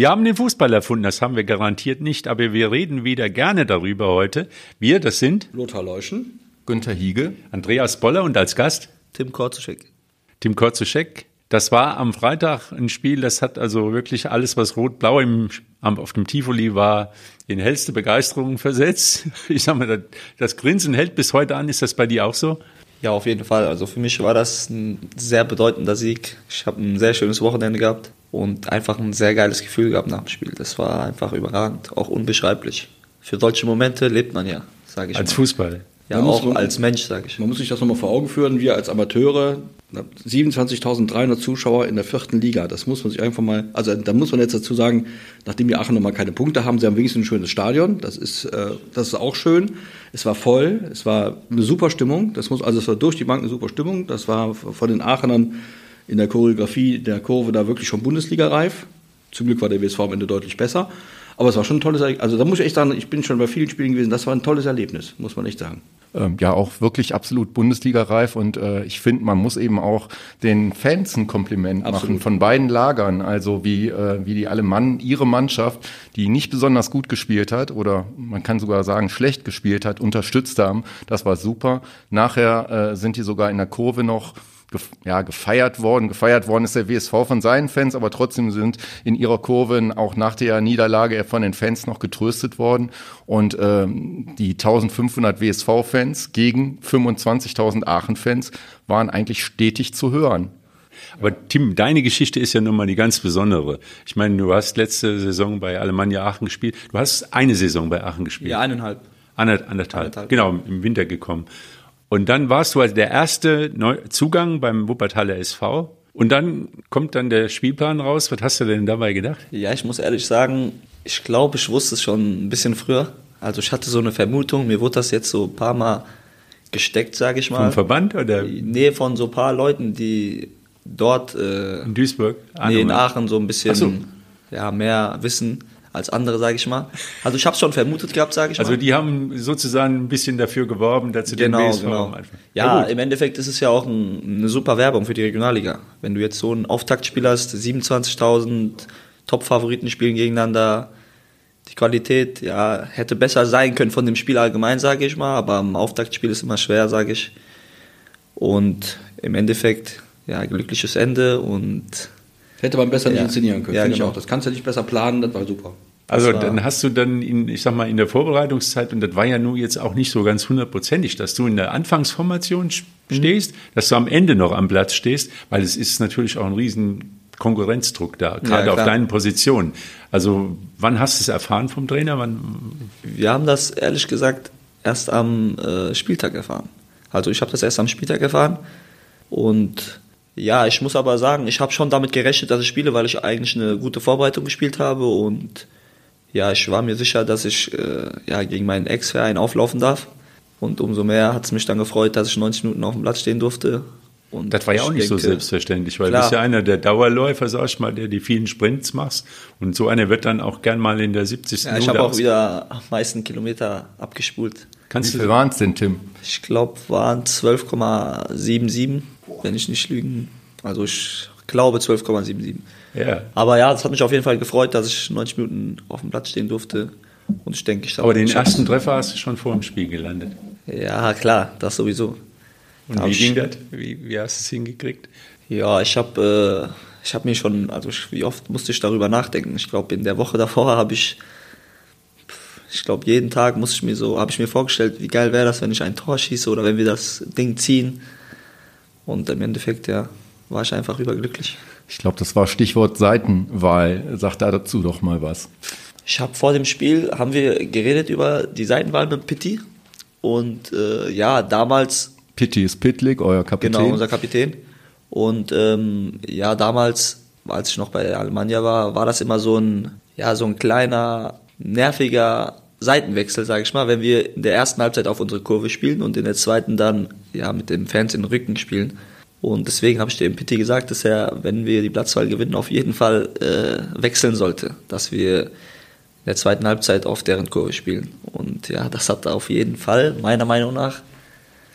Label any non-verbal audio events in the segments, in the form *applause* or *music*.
Wir haben den Fußball erfunden, das haben wir garantiert nicht, aber wir reden wieder gerne darüber heute. Wir, das sind Lothar Leuschen, Günther Hiege, Andreas Boller und als Gast Tim Korzuschek. Tim Korzuschek. Das war am Freitag ein Spiel, das hat also wirklich alles, was rot-blau im, auf dem Tivoli war, in hellste Begeisterung versetzt. *laughs* Ich sag mal, das, das Grinsen hält bis heute an. Ist das bei dir auch so? Ja, auf jeden Fall. Also für mich war das ein sehr bedeutender Sieg. Ich habe ein sehr schönes Wochenende gehabt und einfach ein sehr geiles Gefühl gehabt nach dem Spiel. Das war einfach überragend, auch unbeschreiblich. Für solche Momente lebt man ja, sage ich Als mal. Fußball. Ja, Man muss- auch als Mensch, sage ich. Man muss sich das nochmal vor Augen führen, wir als Amateure, 27.300 Zuschauer in der vierten Liga, das muss man sich einfach mal, also da muss man jetzt dazu sagen, nachdem die Aachen nochmal keine Punkte haben, sie haben wenigstens ein schönes Stadion, das ist, äh, das ist auch schön. Es war voll, es war eine super Stimmung, das muss, also es war durch die Bank eine super Stimmung, das war von den Aachenern in der Choreografie der Kurve da wirklich schon Bundesliga-reif. Zum Glück war der WSV am Ende deutlich besser. Aber es war schon ein tolles Erlebnis. Also da muss ich echt sagen, ich bin schon bei vielen Spielen gewesen, das war ein tolles Erlebnis, muss man echt sagen. ähm, ja auch wirklich absolut Bundesliga-reif und äh, ich finde, man muss eben auch den Fans ein Kompliment machen Absolut. von beiden Lagern, also wie, äh, wie die alle Mann, ihre Mannschaft, die nicht besonders gut gespielt hat oder man kann sogar sagen schlecht gespielt hat, unterstützt haben. Das war super. Nachher äh, sind die sogar in der Kurve noch ja, gefeiert worden. Gefeiert worden ist der WSV von seinen Fans, aber trotzdem sind in ihrer Kurve auch nach der Niederlage von den Fans noch getröstet worden. Und ähm, die 1500 WSV-Fans gegen 25.000 Aachen-Fans waren eigentlich stetig zu hören. Aber Tim, deine Geschichte ist ja nun mal die ganz besondere. Ich meine, du hast letzte Saison bei Alemannia Aachen gespielt. Du hast eine Saison bei Aachen gespielt. Ja, eineinhalb. Ander, anderthalb. Anderthalb. Genau, im Winter gekommen. Und dann warst du als der erste Neu Zugang beim Wuppertaler SV. Und dann kommt dann der Spielplan raus. Was hast du denn dabei gedacht? Ja, ich muss ehrlich sagen, ich glaube, ich wusste es schon ein bisschen früher. Also ich hatte so eine Vermutung, mir wurde das jetzt so ein paar Mal gesteckt, sage ich mal. Vom Verband oder Nee, von so ein paar Leuten, die dort äh, in Duisburg? nee, in. Aachen so ein bisschen so. ja, mehr wissen als andere, sage ich mal. Also ich habe schon vermutet gehabt, sage ich Also mal. die haben sozusagen ein bisschen dafür geworben, dass sie Genau, den WSV genau. am Anfang- Ja, gut. im Endeffekt ist es ja auch ein, eine super Werbung für die Regionalliga. Wenn du jetzt so ein Auftaktspiel hast, 27.000 Top-Favoriten spielen gegeneinander. Die Qualität, ja, hätte besser sein können von dem Spiel allgemein, sage ich mal, aber im Auftaktspiel ist immer schwer, sage ich. Und im Endeffekt, ja, glückliches Ende und Hätte man besser nicht Ja. inszenieren können, Ja, finde ich genau. auch. Das kannst du nicht besser planen, das war super. Also war- dann hast du dann, in, ich sag mal, in der Vorbereitungszeit, und das war ja nur jetzt auch nicht so ganz hundertprozentig, dass du in der Anfangsformation Mhm. stehst, dass du am Ende noch am Platz stehst, weil es ist natürlich auch ein riesen Konkurrenzdruck da, gerade auf klar. deinen Positionen. Also wann hast du es erfahren vom Trainer? Wann, Wir haben das ehrlich gesagt erst am äh, Spieltag erfahren. Also ich habe das erst am Spieltag erfahren und ja, ich muss aber sagen, ich habe schon damit gerechnet, dass ich spiele, weil ich eigentlich eine gute Vorbereitung gespielt habe und ja, ich war mir sicher, dass ich äh, ja, gegen meinen Ex-Verein auflaufen darf. Und umso mehr hat es mich dann gefreut, dass ich 90 Minuten auf dem Platz stehen durfte. Und das war ja auch nicht so denke, selbstverständlich, weil Klar. du bist ja einer der Dauerläufer, sag ich mal, der die vielen Sprints machst. Und so einer wird dann auch gern mal in der 70. Ja, ich habe auch wieder am meisten Kilometer abgespult. Wie Kannst viel du, waren es denn, Tim? Ich glaube, waren 12,77, wenn ich nicht lügen. Also ich glaube 12,77. ja. Aber ja, es hat mich auf jeden Fall gefreut, dass ich 90 Minuten auf dem Platz stehen durfte. Und ich denke, ich Aber den ersten Treffer hast du schon vor dem Spiel gelandet. Ja, klar, das sowieso. Und Da wie ging das? Wie, wie hast du es hingekriegt? Ja, ich habe äh, ich hab mir schon, also ich, wie oft musste ich darüber nachdenken. Ich glaube, in der Woche davor habe ich, ich glaube, jeden Tag muss ich mir so, habe ich mir vorgestellt, wie geil wäre das, wenn ich ein Tor schieße oder wenn wir das Ding ziehen. Und im Endeffekt, ja, war ich einfach überglücklich. Ich glaube, das war Stichwort Seitenwahl. Sag da dazu doch mal was. Ich habe vor dem Spiel, haben wir geredet über die Seitenwahl mit Pitti. Und äh, ja, damals Pitti ist Pitlick, euer Kapitän. Genau, unser Kapitän. Und ähm, ja, damals, als ich noch bei Alemannia war, war das immer so ein, ja, so ein kleiner, nerviger Seitenwechsel, sage ich mal, wenn wir in der ersten Halbzeit auf unsere Kurve spielen und in der zweiten dann ja mit den Fans in den Rücken spielen. Und deswegen habe ich dem Pitti gesagt, dass er, wenn wir die Platzwahl gewinnen, auf jeden Fall äh, wechseln sollte, dass wir in der zweiten Halbzeit auf deren Kurve spielen. Und ja, das hat auf jeden Fall, meiner Meinung nach,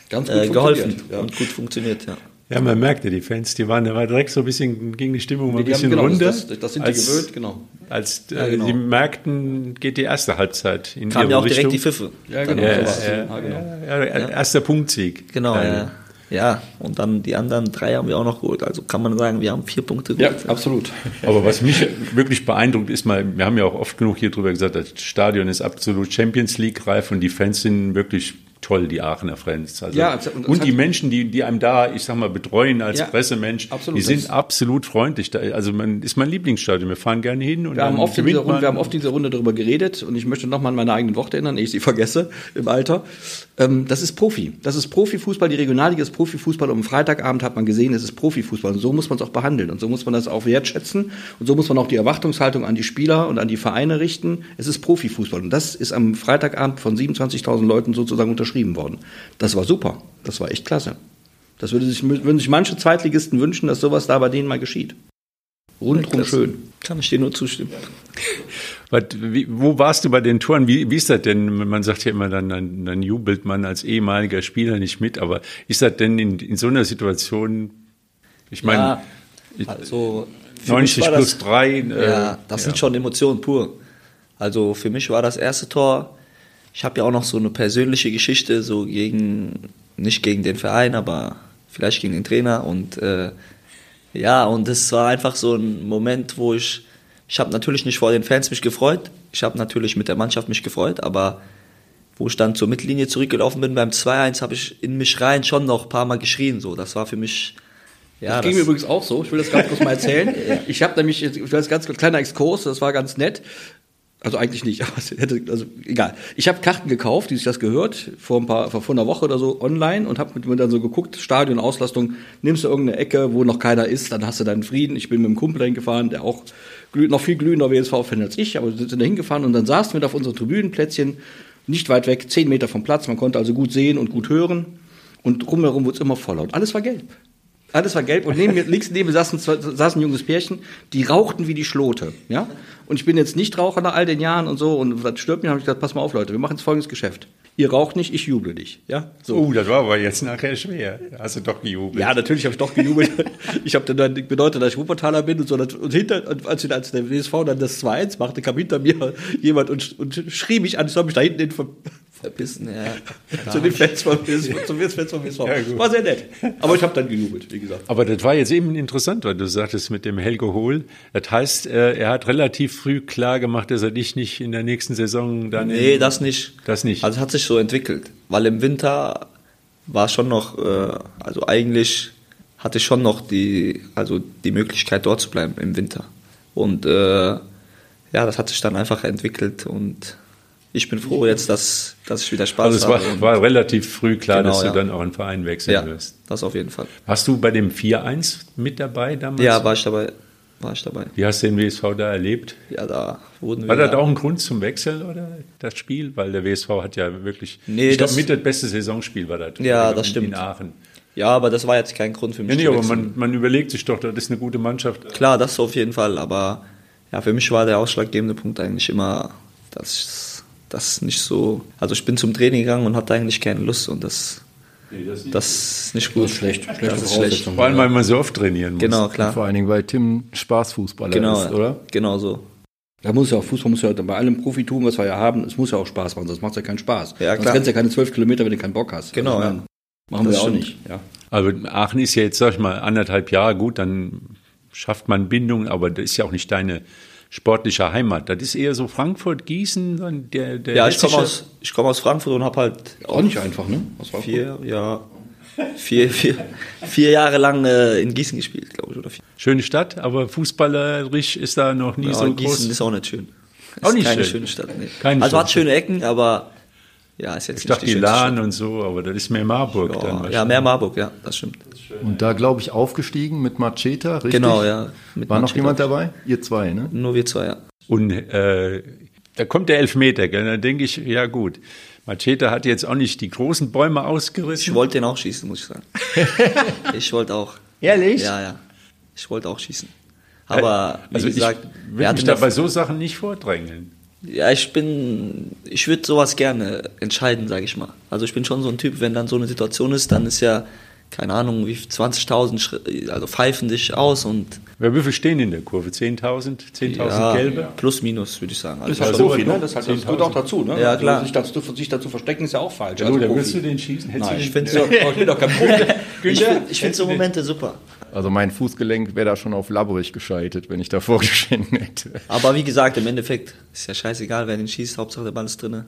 Ganz gut äh, geholfen ja. und gut funktioniert, ja. Ja, man merkte, die Fans, die waren, da war direkt so ein bisschen, ging die Stimmung mal ein Die haben- bisschen genau, runter. das- das- das sind die gewöhnt, genau. Als äh, Ja, genau. die merkten, geht die erste Halbzeit in Kamen ihre ja auch Richtung. direkt die Pfiffe. Ja, genau. Ja, so ja, ja, Ja, genau. ja, ja, erster Punktsieg. Genau, ja. Ja, und dann die anderen drei haben wir auch noch geholt. Also kann man sagen, wir haben vier Punkte Ja, geholt. absolut. Aber was mich wirklich beeindruckt ist mal, wir haben ja auch oft genug hier drüber gesagt, das Stadion ist absolut Champions League reif und die Fans sind wirklich toll, die Aachener Fans. Also, Ja, es- und und, die Menschen, die, die einem da, ich sag mal, betreuen als Ja, Pressemensch, absolut. die sind absolut freundlich. Da, also man ist mein Lieblingsstadion. Wir fahren gerne hin und Wir haben, oft in dieser Runde, wir haben oft in dieser Runde darüber geredet und ich möchte nochmal an meine eigenen Worte erinnern, ehe ich sie vergesse im Alter. Ähm, das ist Profi. Das ist Profifußball. Die Regionalliga ist Profifußball. Und am Freitagabend hat man gesehen, es ist Profifußball. Und so muss man es auch behandeln. Und so muss man das auch wertschätzen. Und so muss man auch die Erwartungshaltung an die Spieler und an die Vereine richten. Es ist Profifußball. Und das ist am Freitagabend von 27.000 Leuten sozusagen unterschrieben worden. Das war super. Das war echt klasse. Das würde sich, würden sich manche Zweitligisten wünschen, dass sowas da bei denen mal geschieht. Rundrum schön. Kann ich dir nur zustimmen. Was, wie, wo warst du bei den Toren? Wie, wie ist das denn? Man sagt ja immer, dann, dann, dann jubelt man als ehemaliger Spieler nicht mit, aber ist das denn in, in so einer Situation, ich meine, ja, also für mich 90 war plus das- 3, äh, Ja, das sind schon Emotionen pur. Also für mich war das erste Tor. Ich habe ja auch noch so eine persönliche Geschichte, so gegen, nicht gegen den Verein, aber vielleicht gegen den Trainer. Und äh, ja, und es war einfach so ein Moment, wo ich, ich habe natürlich nicht vor den Fans mich gefreut. Ich habe natürlich mit der Mannschaft mich gefreut, aber wo ich dann zur Mittellinie zurückgelaufen bin beim 2-1, habe ich in mich rein schon noch ein paar Mal geschrien. So, das war für mich. Ja, das ging mir übrigens auch so. Ich will das ganz kurz mal erzählen. *laughs* Ich habe nämlich, ich das ganz kleiner Exkurs, das war ganz nett. Also eigentlich nicht, *laughs* aber hätte, also egal. Ich habe Karten gekauft, die sich das gehört, vor ein paar, vor einer Woche oder so online und habe mit mir dann so geguckt, Stadion, Auslastung, nimmst du irgendeine Ecke, wo noch keiner ist, dann hast du deinen Frieden. Ich bin mit einem Kumpel hingefahren, der auch noch viel glühender WSV-Fan als ich, aber sind da hingefahren und dann saßen wir da auf unseren Tribünenplätzchen, nicht weit weg, zehn Meter vom Platz, man konnte also gut sehen und gut hören und rumherum wurde es immer voller und alles war gelb. Alles war gelb und neben mir, *laughs* links neben mir saßen, zwei- saß ein junges Pärchen, die rauchten wie die Schlote, ja. Und ich bin jetzt nicht Raucher nach all den Jahren und so und das stört mich, habe ich gesagt, pass mal auf, Leute, wir machen jetzt folgendes Geschäft. Ihr raucht nicht, ich juble dich, ja. So. Oh, das war aber jetzt nachher schwer. Hast du doch gejubelt. Ja, natürlich habe ich doch gejubelt. *laughs* ich habe dann bedeutet, dass ich Wuppertaler bin und so. Und hinter, und als, als der WSV dann das 2-1 machte, kam hinter mir jemand und, und schrie mich an, ich soll mich da hinten hin ver verbissen. Ja. zu den Fans vom WSV. Ja. War sehr nett. Aber ich habe dann gejubelt, wie gesagt. Aber das war jetzt eben interessant, weil du sagtest mit dem Helge Hohl. Das heißt, äh, er hat relativ früh klar gemacht, dass er dich nicht in der nächsten Saison dann. Nee, in, das nicht. Das nicht. Also hat sich so entwickelt. Weil im Winter war schon noch, äh, also eigentlich hatte ich schon noch die, also die Möglichkeit dort zu bleiben im Winter. Und äh, ja, das hat sich dann einfach entwickelt und ich bin froh jetzt, dass, dass ich wieder Spaß also es habe. war, war relativ früh klar, Genau, dass du ja. dann auch einen Verein wechseln ja, wirst. das auf jeden Fall. Warst du bei dem 4-1 mit dabei damals? Ja, war ich dabei. War ich dabei. Wie hast du den WSV da erlebt? Ja, da wurden War wir. das auch ein Grund zum Wechsel oder das Spiel? Weil der WSV hat ja wirklich, Nee, ich glaube, mit das beste Saisonspiel war das. Ja, in, das stimmt. In Aachen. Ja, aber das war jetzt kein Grund für mich. Ja, nee, aber man, man überlegt sich doch, das ist eine gute Mannschaft. Klar, das auf jeden Fall, aber ja, für mich war der ausschlaggebende Punkt eigentlich immer, dass das nicht so. Also ich bin zum Training gegangen und hatte eigentlich keine Lust und das, das ist nicht gut. Das ist schlecht. Schlechte Das ist schlecht. Vor allem, weil man so oft trainieren muss. Genau, klar. Vor allen Dingen, weil Tim Spaßfußballer Genau, ist, oder? genau so. Da muss ja auch Fußball muss ja bei allem Profitum, was wir ja haben, es muss ja auch Spaß machen, sonst macht es ja keinen Spaß. Ja, Sonst klar. rennst du ja keine zwölf Kilometer, wenn du keinen Bock hast. Genau, ich ja. Machen Das wir auch stimmt. nicht. Ja. Aber Aachen ist ja jetzt, sag ich mal, anderthalb Jahre gut, dann schafft man Bindung, aber das ist ja auch nicht deine sportliche Heimat. Das ist eher so Frankfurt, Gießen, dann der, der Ja, ich komme aus, ich komme aus Frankfurt und habe halt Auch nicht einfach, ne? Vier, ja, vier, vier, vier Jahre lang äh, in Gießen gespielt, glaube ich, oder vier. schöne Stadt, aber fußballerisch ist da noch nie Ja, so Gießen groß. ist auch nicht schön. Auch Ist nicht keine schön. schöne Stadt. Nee. Keine also hat schöne schöne Ecken, aber ja, ist jetzt Ich dachte, die schönste Lahn Stadt. und so, aber das ist mehr Marburg dann Ja, wahrscheinlich. ja, mehr Marburg, ja, das stimmt. Und da, glaube ich, aufgestiegen mit Macheta, richtig? Genau, ja. mit War noch Manchester. jemand dabei? Ihr zwei, ne? Nur wir zwei, ja. Und äh, da kommt der Elfmeter, gell? dann denke ich, ja gut. Macheta hat jetzt auch nicht die großen Bäume Ich ausgerissen. wollte den auch schießen, muss ich sagen. *laughs* ich wollte auch. Ehrlich? Ja, ja. Ich wollte auch schießen. Aber wie also gesagt, ich hat mich da bei so Sachen nicht vordrängeln. Ja, ich bin, ich würde sowas gerne entscheiden, sage ich mal. Also ich bin schon so ein Typ, wenn dann so eine Situation ist, dann ist ja keine Ahnung, wie 20.000 Schri- also pfeifen dich aus und Wer wie viel stehen in der Kurve? 10.000? 10.000 ja, Gelbe? plus minus, würde ich sagen. Das ist Also, halt so viel, ne? ne? Das, hat, das gehört auch dazu, ne? Ja, Also klar. Sich dazu, sich dazu verstecken ist ja auch falsch. Ja, als gut, dann Profi. willst du den schießen? Hättest Nein, ich finde es *laughs* ich will doch kein Profi. ich Günther, finde ich find so Momente super. Also mein Fußgelenk wäre da schon auf labbrig gescheitert, wenn ich davor *laughs* gestanden hätte. Aber wie gesagt, im Endeffekt ist ja scheißegal, wer den schießt, Hauptsache der Ball ist drinne.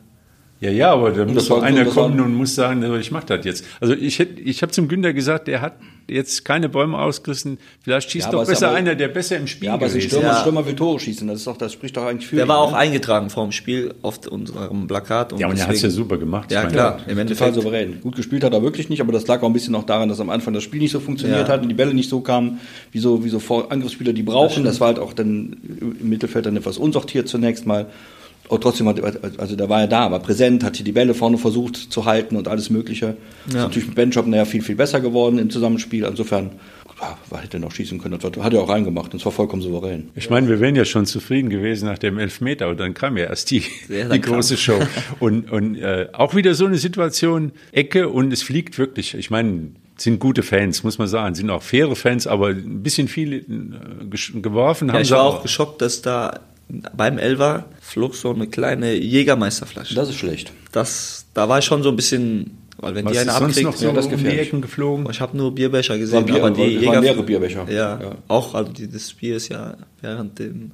Ja, ja, aber da muss das doch einer das kommen und muss sagen, ich mache das jetzt. Also ich hätte, ich habe zum Günther gesagt, der hat jetzt keine Bäume ausgerissen. Vielleicht schießt Ja, doch ist besser aber- einer, der besser im Spiel Ja, aber ist gewesen Stürmer, Ja. Stürmer will Tore schießen. Das, ist doch, das spricht doch eigentlich für Der ihn, war auch ne? eingetragen vor dem Spiel auf unserem Plakat. Und Ja, und er hat es ja deswegen- super gemacht. Ja, klar, im Total Endeffekt. souverän. Gut gespielt hat er wirklich nicht, aber das lag auch ein bisschen noch daran, dass am Anfang das Spiel nicht so funktioniert Ja. hat und die Bälle nicht so kamen, wie so, wie so Vor- Angriffsspieler die brauchen. Das, war halt auch dann im Mittelfeld dann etwas unsortiert zunächst mal. Und trotzdem hat, also der war ja da, war präsent, hat hier die Bälle vorne versucht zu halten und alles Mögliche. Ist Ja. natürlich mit Benchop nachher viel, viel besser geworden im Zusammenspiel. Insofern, ja, war- hätte er noch schießen können. Das hat er auch reingemacht und zwar vollkommen souverän. Ich meine, wir wären ja schon zufrieden gewesen nach dem Elfmeter und dann kam ja erst die, Ja, die große Show. *laughs* Und, und äh, auch wieder so eine Situation, Ecke und es fliegt wirklich. Ich meine, sind gute Fans, muss man sagen, sind auch faire Fans, aber ein bisschen viel äh, geworfen Ja, haben ich sie war auch geschockt, dass da beim Elfer flog so eine kleine Jägermeisterflasche. Das ist schlecht. Das, da war ich schon so ein bisschen, weil wenn Was die ist eine sonst abkriegt, noch so Ja, das um die gefährlich. Ecken geflogen? ich habe nur Bierbecher gesehen, Bier- aber die Jäger leere Bierbecher. Ja, Ja. auch, also die, das Bier ist ja während dem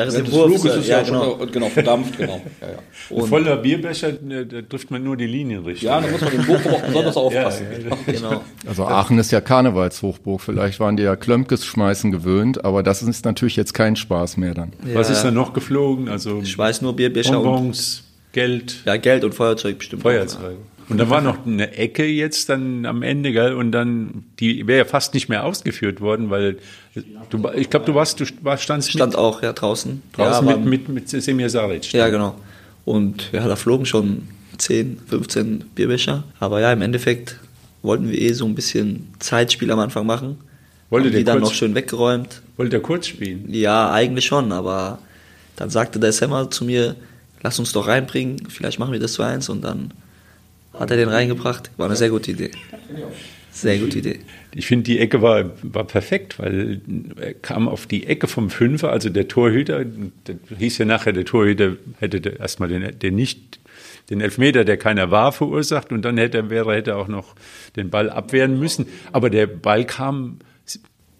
während Während dem des Wurf, Fluges ist es ja, ja, genau. schon genau, verdampft, genau. *laughs* Ja, ja. Ein voller Bierbecher, äh, da trifft man nur die Linienrichtung. ja, da muss man im Hochbau auch besonders *laughs* aufpassen. genau. Also Aachen ist ja Karnevalshochburg. Vielleicht waren die ja Klömpkes schmeißen gewöhnt, aber das ist natürlich jetzt kein Spaß mehr dann. Was Ja. ist da noch geflogen? Also Ich weiß nur Bierbecher und Bonbons, Geld, ja, Geld und Feuerzeug bestimmt. Feuerzeug. Und da war noch eine Ecke jetzt dann am Ende, gell? Und dann, die wäre ja fast nicht mehr ausgeführt worden, weil du, ich glaube, du warst, du warst, standst. Stand mit, auch ja draußen. draußen ja, mit, mit, mit Semir Saric. Ja, genau. Und ja, da flogen schon 10, 15 Bierbecher. Aber ja, im Endeffekt wollten wir eh so ein bisschen Zeitspiel am Anfang machen. Wollte der die dann kurz- noch schön weggeräumt. Wollte er kurz spielen? Ja, eigentlich schon, aber dann sagte der Semmer zu mir, lass uns doch reinbringen, vielleicht machen wir das 2-1 und dann hat er den reingebracht. War eine sehr gute Idee. Sehr gute Idee. Ich finde, die Ecke war, war perfekt, weil er kam auf die Ecke vom Fünfer, also der Torhüter, das hieß ja nachher, der Torhüter hätte erstmal den, den nicht, den Elfmeter, der keiner war, verursacht und dann hätte wäre, hätte er auch noch den Ball abwehren müssen. Aber der Ball kam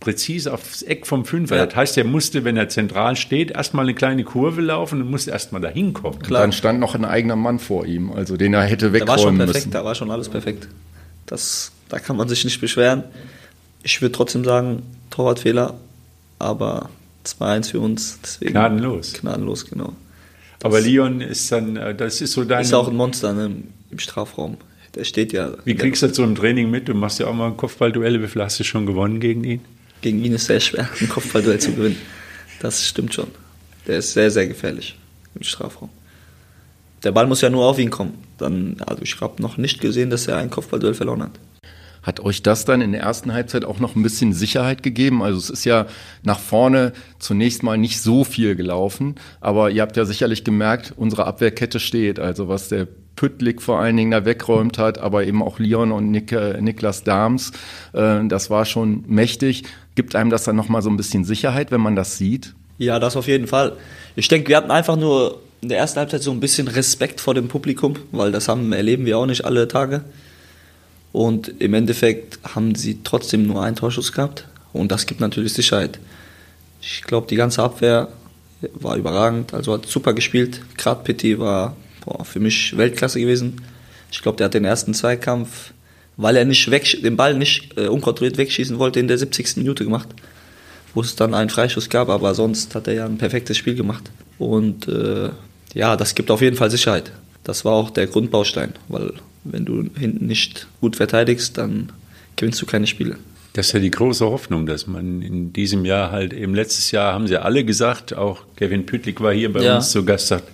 präzise aufs Eck vom Fünfer. Ja. Das heißt, er musste, wenn er zentral steht, erstmal eine kleine Kurve laufen und musste erstmal dahin kommen. Und dann stand noch ein eigener Mann vor ihm, also den er hätte Da war schon wegräumen perfekt, müssen. da war schon alles perfekt. Das, da kann man sich nicht beschweren. Ich würde trotzdem sagen, Torwartfehler, aber 2-1 für uns. Deswegen Gnadenlos. Gnadenlos, genau. Aber Leon ist dann, äh, das ist so dein. Ist auch ein Monster ne, im Strafraum. Der steht ja. Wie kriegst du das so im Training mit? Du machst ja auch mal Kopfballduelle. Wie viel hast du schon gewonnen gegen ihn? Gegen ihn ist sehr schwer, ein Kopfballduell zu gewinnen. Das stimmt schon. Der ist sehr, sehr gefährlich im Strafraum. Der Ball muss ja nur auf ihn kommen. Dann, also ich habe noch nicht gesehen, dass er ein Kopfballduell verloren hat. Hat euch das dann in der ersten Halbzeit auch noch ein bisschen Sicherheit gegeben? Also es ist ja nach vorne zunächst mal nicht so viel gelaufen, aber ihr habt ja sicherlich gemerkt, unsere Abwehrkette steht. Also was der Püttlik vor allen Dingen da wegräumt hat, aber eben auch Leon und Nick, äh, Niklas Dahms, äh, das war schon mächtig. Gibt einem das dann nochmal so ein bisschen Sicherheit, wenn man das sieht? Ja, das auf jeden Fall. Ich denke, wir hatten einfach nur in der ersten Halbzeit so ein bisschen Respekt vor dem Publikum, weil das haben, erleben wir auch nicht alle Tage. Und im Endeffekt haben sie trotzdem nur einen Torschuss gehabt. Und das gibt natürlich Sicherheit. Ich glaube, die ganze Abwehr war überragend, also hat super gespielt. Gerade Pitti war boah, für mich Weltklasse gewesen. Ich glaube, der hat den ersten Zweikampf, weil er nicht weg, den Ball nicht äh, unkontrolliert wegschießen wollte, in der 70. Minute gemacht wo es dann einen Freischuss gab, aber sonst hat er ja ein perfektes Spiel gemacht. Und äh, ja, das gibt auf jeden Fall Sicherheit. Das war auch der Grundbaustein, weil wenn du hinten nicht gut verteidigst, dann gewinnst du keine Spiele. Das ist ja die große Hoffnung, dass man in diesem Jahr halt eben letztes Jahr haben sie alle gesagt, auch Kevin Pütlik war hier bei Ja. uns zu Gast, sagt,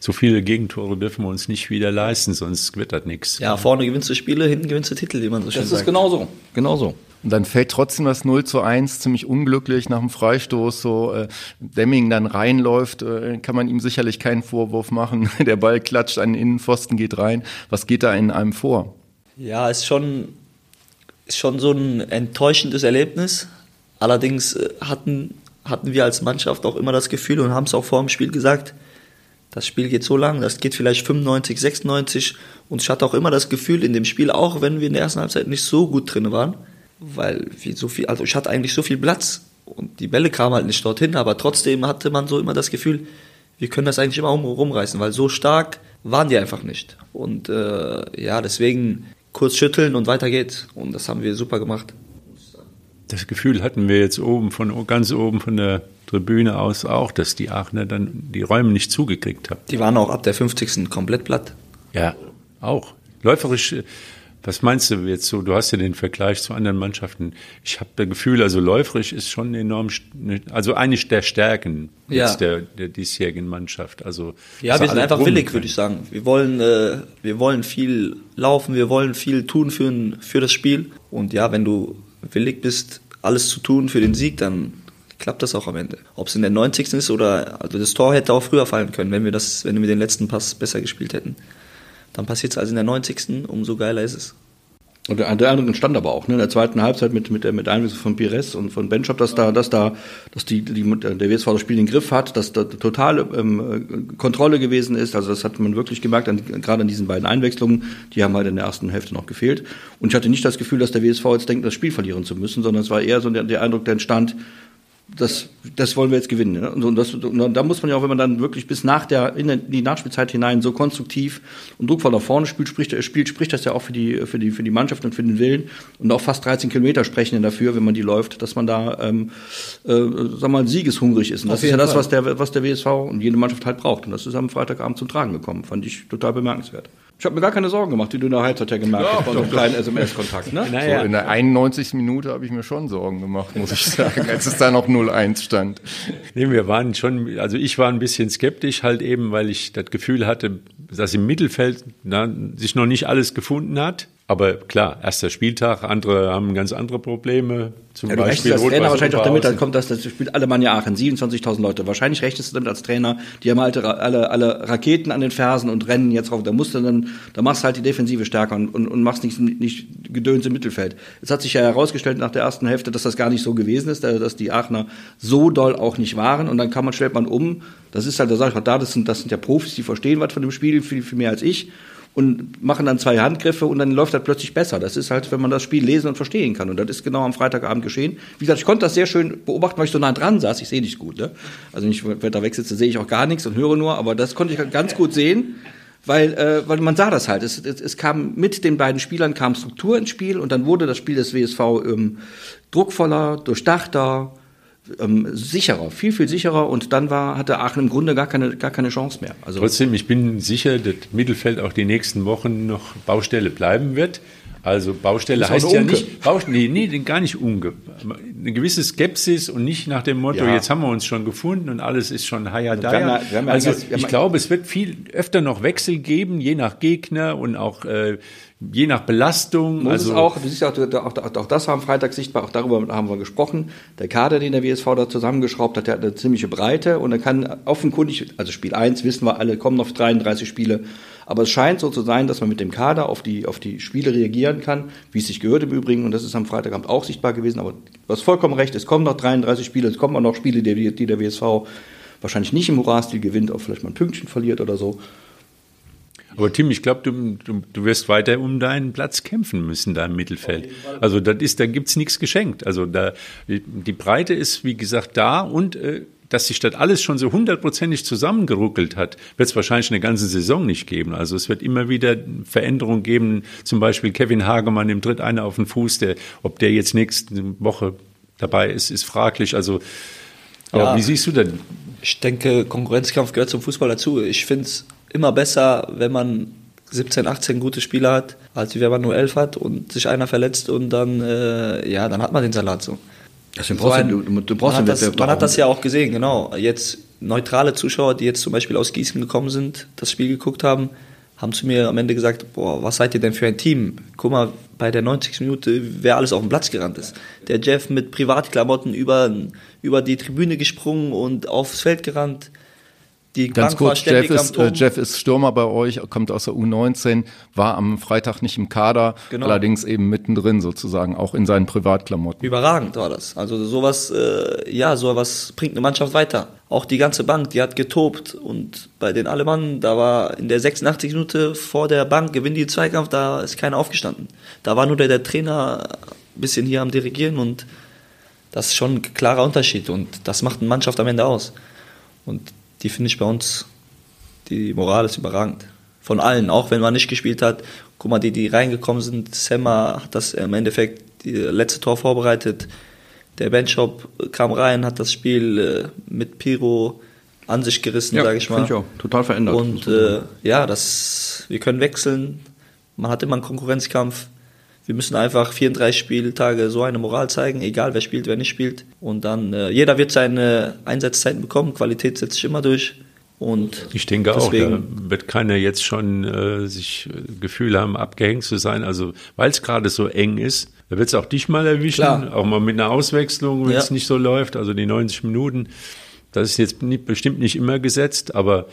so viele Gegentore dürfen wir uns nicht wieder leisten, sonst wird das nichts. Ja, vorne gewinnst du Spiele, hinten gewinnst du Titel, wie man so schön Das ist sagt. genauso. Genauso. Und dann fällt trotzdem das 0 zu 1 ziemlich unglücklich nach dem Freistoß. So äh, Demming dann reinläuft, äh, kann man ihm sicherlich keinen Vorwurf machen. *laughs* Der Ball klatscht an den Innenpfosten, geht rein. Was geht da in einem vor? Ja, ist schon, ist schon so ein enttäuschendes Erlebnis. Allerdings äh, hatten, hatten wir als Mannschaft auch immer das Gefühl und haben es auch vor dem Spiel gesagt, das Spiel geht so lang, das geht vielleicht 95, 96 und ich hatte auch immer das Gefühl in dem Spiel, auch wenn wir in der ersten Halbzeit nicht so gut drin waren, weil wir so viel, also ich hatte eigentlich so viel Platz und die Bälle kamen halt nicht dorthin, aber trotzdem hatte man so immer das Gefühl, wir können das eigentlich immer rumreißen, weil so stark waren die einfach nicht. Und äh, ja, deswegen kurz schütteln und weiter geht's. Und das haben wir super gemacht. Das Gefühl hatten wir jetzt oben, von ganz oben von der Tribüne aus auch, dass die Aachener dann die Räume nicht zugekriegt haben. Die waren auch ab der 50. komplett platt. Ja, auch. Läuferisch was meinst du jetzt so? Du hast ja den Vergleich zu anderen Mannschaften. Ich habe das Gefühl, also läuferisch ist schon enorm, also eigentlich der Stärken ja. jetzt der, der diesjährigen Mannschaft. Also ja, wir sind einfach willig, würde ich sagen. Wir wollen, äh, wir wollen viel laufen, wir wollen viel tun für, für das Spiel. Und ja, wenn du willig bist, alles zu tun für den Sieg, dann klappt das auch am Ende. Ob es in der 90. ist oder, also das Tor hätte auch früher fallen können, wenn wir das, wenn wir den letzten Pass besser gespielt hätten. Dann passiert es also in der 90. Umso geiler ist es. Und der, der andere stand aber auch, ne, in der zweiten Halbzeit mit, mit mit Einwechslung von Pires und von Benchop, dass da, dass da, dass die, die, der WSV das Spiel in den Griff hat, dass da totale ähm, Kontrolle gewesen ist. Also das hat man wirklich gemerkt, an, gerade an diesen beiden Einwechslungen, die haben halt in der ersten Hälfte noch gefehlt. Und ich hatte nicht das Gefühl, dass der WSV jetzt denkt, das Spiel verlieren zu müssen, sondern es war eher so der, der Eindruck, der entstand, das, das wollen wir jetzt gewinnen. Ne? Und, das, und da muss man ja auch, wenn man dann wirklich bis nach der, in die Nachspielzeit hinein so konstruktiv und druckvoll nach vorne spielt, spricht, spielt, spricht das ja auch für die, für, die, für die Mannschaft und für den Willen. Und auch fast 13 Kilometer sprechen dafür, wenn man die läuft, dass man da, ähm, äh, sag mal, siegeshungrig ist. Und das ist ja das, was der, was der WSV und jede Mannschaft halt braucht. Und das ist am Freitagabend zum Tragen gekommen. Fand ich total bemerkenswert. Ich habe mir gar keine Sorgen gemacht, wie du in der Halbzeit ja gemerkt hast, bei so einem kleinen SMS-Kontakt. Ne? Naja. So in der 91. Minute habe ich mir schon Sorgen gemacht, muss ich sagen, als es da noch 0-1 stand. Nee, wir waren schon, also ich war ein bisschen skeptisch, halt eben, weil ich das Gefühl hatte, dass im Mittelfeld na, sich noch nicht alles gefunden hat. Aber klar, erster Spieltag, andere haben ganz andere Probleme. Zum ja, du Beispiel als Trainer wahrscheinlich auch damit, dann kommt das, das spielt Alemannia Aachen, 27.000 Leute. Wahrscheinlich rechnest du damit als Trainer, die haben halt alle, alle Raketen an den Fersen und rennen jetzt drauf. Da musst du dann, da machst du halt die Defensive stärker und, und, und machst nicht, nicht Gedöns im Mittelfeld. Es hat sich ja herausgestellt nach der ersten Hälfte, dass das gar nicht so gewesen ist, dass die Aachener so doll auch nicht waren und dann kann man, stellt man um. Das ist halt, da sag ich auch da, das sind, das sind ja Profis, die verstehen was von dem Spiel viel, viel mehr als ich und machen dann zwei Handgriffe und dann läuft das plötzlich besser. Das ist halt, wenn man das Spiel lesen und verstehen kann. Und das ist genau am Freitagabend geschehen. Wie gesagt, ich konnte das sehr schön beobachten, weil ich so nah dran saß. Ich sehe nicht gut. Ne? Also wenn ich da wegsitze, sehe ich auch gar nichts und höre nur, aber das konnte ich ganz gut sehen. Weil, äh, weil man sah das halt. Es, es, es kam mit den beiden Spielern kam Struktur ins Spiel und dann wurde das Spiel des WSV ähm, druckvoller, durchdachter, ähm, sicherer, viel, viel sicherer und dann war, hatte Aachen im Grunde gar keine, gar keine Chance mehr. Also Trotzdem, ich bin sicher, dass Mittelfeld auch die nächsten Wochen noch Baustelle bleiben wird. Also Baustelle heißt ja nicht, Baustelle, nee, nee, gar nicht unge. Eine gewisse Skepsis und nicht nach dem Motto, ja. jetzt haben wir uns schon gefunden und alles ist schon haya daya. Also, also ich glaube, es wird viel öfter noch Wechsel geben, je nach Gegner und auch äh, je nach Belastung. Muss also es auch, du siehst auch, auch, auch das war am Freitag sichtbar, auch darüber haben wir gesprochen. Der Kader, den der WSV da zusammengeschraubt hat, der hat eine ziemliche Breite und er kann offenkundig, also Spiel 1 wissen wir alle, kommen noch 33 Spiele, aber es scheint so zu sein, dass man mit dem Kader auf die, auf die Spiele reagieren kann, wie es sich gehört im Übrigen und das ist am Freitagabend auch sichtbar gewesen, aber du hast vollkommen recht, es kommen noch 33 Spiele, es kommen auch noch Spiele, die, die der WSV wahrscheinlich nicht im Hurra-Stil gewinnt, auch vielleicht mal ein Pünktchen verliert oder so. Aber Tim, ich glaube, du, du, du, wirst weiter um deinen Platz kämpfen müssen da im Mittelfeld. Also das ist, da gibt's nichts geschenkt. Also da die Breite ist, wie gesagt, da und äh, dass sich das alles schon so hundertprozentig zusammengeruckelt hat, wird es wahrscheinlich eine ganze Saison nicht geben. Also es wird immer wieder Veränderungen geben. Zum Beispiel Kevin Hagemann im Tritt einer auf den Fuß, der, ob der jetzt nächste Woche dabei ist, ist fraglich. Also, aber ja, wie siehst du denn? Ich denke, Konkurrenzkampf gehört zum Fußball dazu. Ich finde es immer besser, wenn man 17, 18 gute Spieler hat, als wenn man nur 11 hat und sich einer verletzt und dann, äh, ja, dann hat man den Salat so. Also so ein, du, du, brauchst man, hat das, man hat das ja auch gesehen, genau. Jetzt neutrale Zuschauer, die jetzt zum Beispiel aus Gießen gekommen sind, das Spiel geguckt haben, haben zu mir am Ende gesagt, boah, was seid ihr denn für ein Team? Guck mal, bei der 90. Minute, wer alles auf den Platz gerannt ist. Der Jeff mit Privatklamotten über, über die Tribüne gesprungen und aufs Feld gerannt Die Ganz Bank kurz, Jeff ist, äh. Jeff ist Stürmer bei euch, kommt aus der U19, war am Freitag nicht im Kader, Genau. allerdings eben mittendrin sozusagen, auch in seinen Privatklamotten. Überragend war das. Also sowas, äh, ja, sowas bringt eine Mannschaft weiter. Auch die ganze Bank, die hat getobt und bei den Allemannen, da war in der 86 Minute vor der Bank gewinnen die Zweikampf, da ist keiner aufgestanden. Da war nur der, der Trainer ein bisschen hier am Dirigieren und das ist schon ein klarer Unterschied und das macht eine Mannschaft am Ende aus. Und die finde ich bei uns, die Moral ist überragend. Von allen, auch wenn man nicht gespielt hat. Guck mal, die, die reingekommen sind, Semmer hat das im Endeffekt die letzte Tor vorbereitet. Der Benchop kam rein, hat das Spiel äh, mit Piro an sich gerissen, sage ich mal. finde ich auch. Total verändert. Und äh, ja, das, wir können wechseln. Man hat immer einen Konkurrenzkampf. Wir müssen einfach 34 Spieltage so eine Moral zeigen, egal wer spielt, wer nicht spielt. Und dann, äh, jeder wird seine Einsatzzeiten bekommen. Qualität setzt sich immer durch. Und Ich denke auch, da wird keiner jetzt schon äh, sich äh, Gefühl haben, abgehängt zu sein. Also, weil es gerade so eng ist, da wird es auch dich mal erwischen, Klar. auch mal mit einer Auswechslung, wenn Ja. es nicht so läuft. Also die 90 Minuten, das ist jetzt nicht, bestimmt nicht immer gesetzt, aber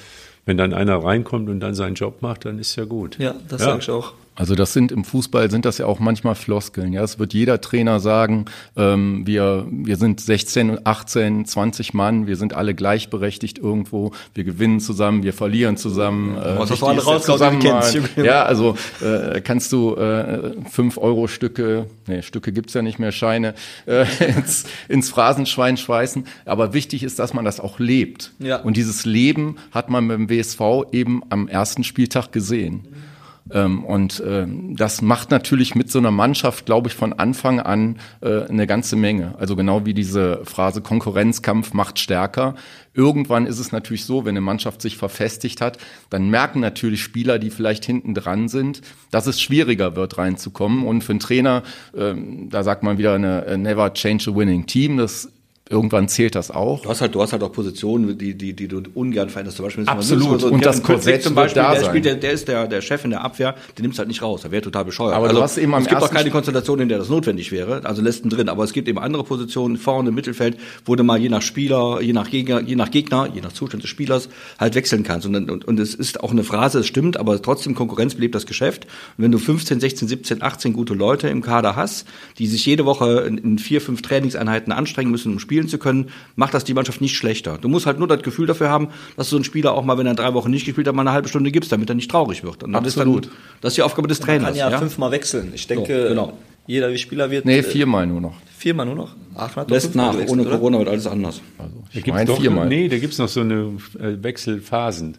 wenn dann einer reinkommt und dann seinen Job macht, dann ist ja gut. ja, das Ja. sage ich auch. Also das sind im Fußball sind das ja auch manchmal Floskeln. Ja, es wird jeder Trainer sagen, ähm, wir wir sind 16, 18, 20 Mann, wir sind alle gleichberechtigt irgendwo, wir gewinnen zusammen, wir verlieren zusammen. Äh, Was hast du alle? Zusammenhalt. Ja, also äh, kannst du äh, 5 Euro Stücke, nee, Stücke gibt's ja nicht mehr, Scheine, äh, *laughs* ins, ins Phrasenschwein schweißen. Aber wichtig ist, dass man das auch lebt. Ja. Und dieses Leben hat man beim WSV eben am ersten Spieltag gesehen. Ähm, und ähm, das macht natürlich mit so einer Mannschaft, glaube ich, von Anfang an äh, eine ganze Menge. Also genau wie diese Phrase Konkurrenzkampf macht stärker. Irgendwann ist es natürlich so, wenn eine Mannschaft sich verfestigt hat, dann merken natürlich Spieler, die vielleicht hinten dran sind, dass es schwieriger wird, reinzukommen. Und für einen Trainer, ähm, da sagt man wieder eine äh, never change a winning team. Das Irgendwann zählt das auch. Du hast halt, du hast halt auch Positionen, die, die, die du ungern veränderst. Zum Beispiel Absolut. So, Und das Korsett zum Beispiel, da der, sein. spielt, der, der ist der, der Chef in der Abwehr, den nimmst du halt nicht raus. Der wäre total bescheuert. Also, Aber du hast eben am es gibt auch keine Konstellation, in der das notwendig wäre. Also lässt ihn drin. Aber es gibt eben andere Positionen vorne im Mittelfeld, wo du mal je nach Spieler, je nach Gegner, je nach Gegner, je nach Zustand des Spielers halt wechseln kannst. Und, und, und es ist auch eine Phrase, es stimmt, aber trotzdem Konkurrenz belebt das Geschäft. Und wenn du 15, 16, 17, 18 gute Leute im Kader hast, die sich jede Woche in, in vier, fünf Trainingseinheiten anstrengen müssen, um spielen zu können, macht das die Mannschaft nicht schlechter. Du musst halt nur das Gefühl dafür haben, dass du so einen Spieler auch mal, wenn er drei Wochen nicht gespielt hat, mal eine halbe Stunde gibst, damit er nicht traurig wird. Und Absolut. Ist dann, das ist die Aufgabe des Man Trainers. kann ja, fünfmal wechseln. Ich denke, So, genau. jeder wie Spieler wird. Nee, äh, viermal nur noch. Viermal nur noch. Doch Lässt nach. gewechselt, Ohne oder? Corona wird alles anders. Also Da ich gibt's meine doch, viermal. Nee, da gibt's noch so eine äh, Wechselphasen.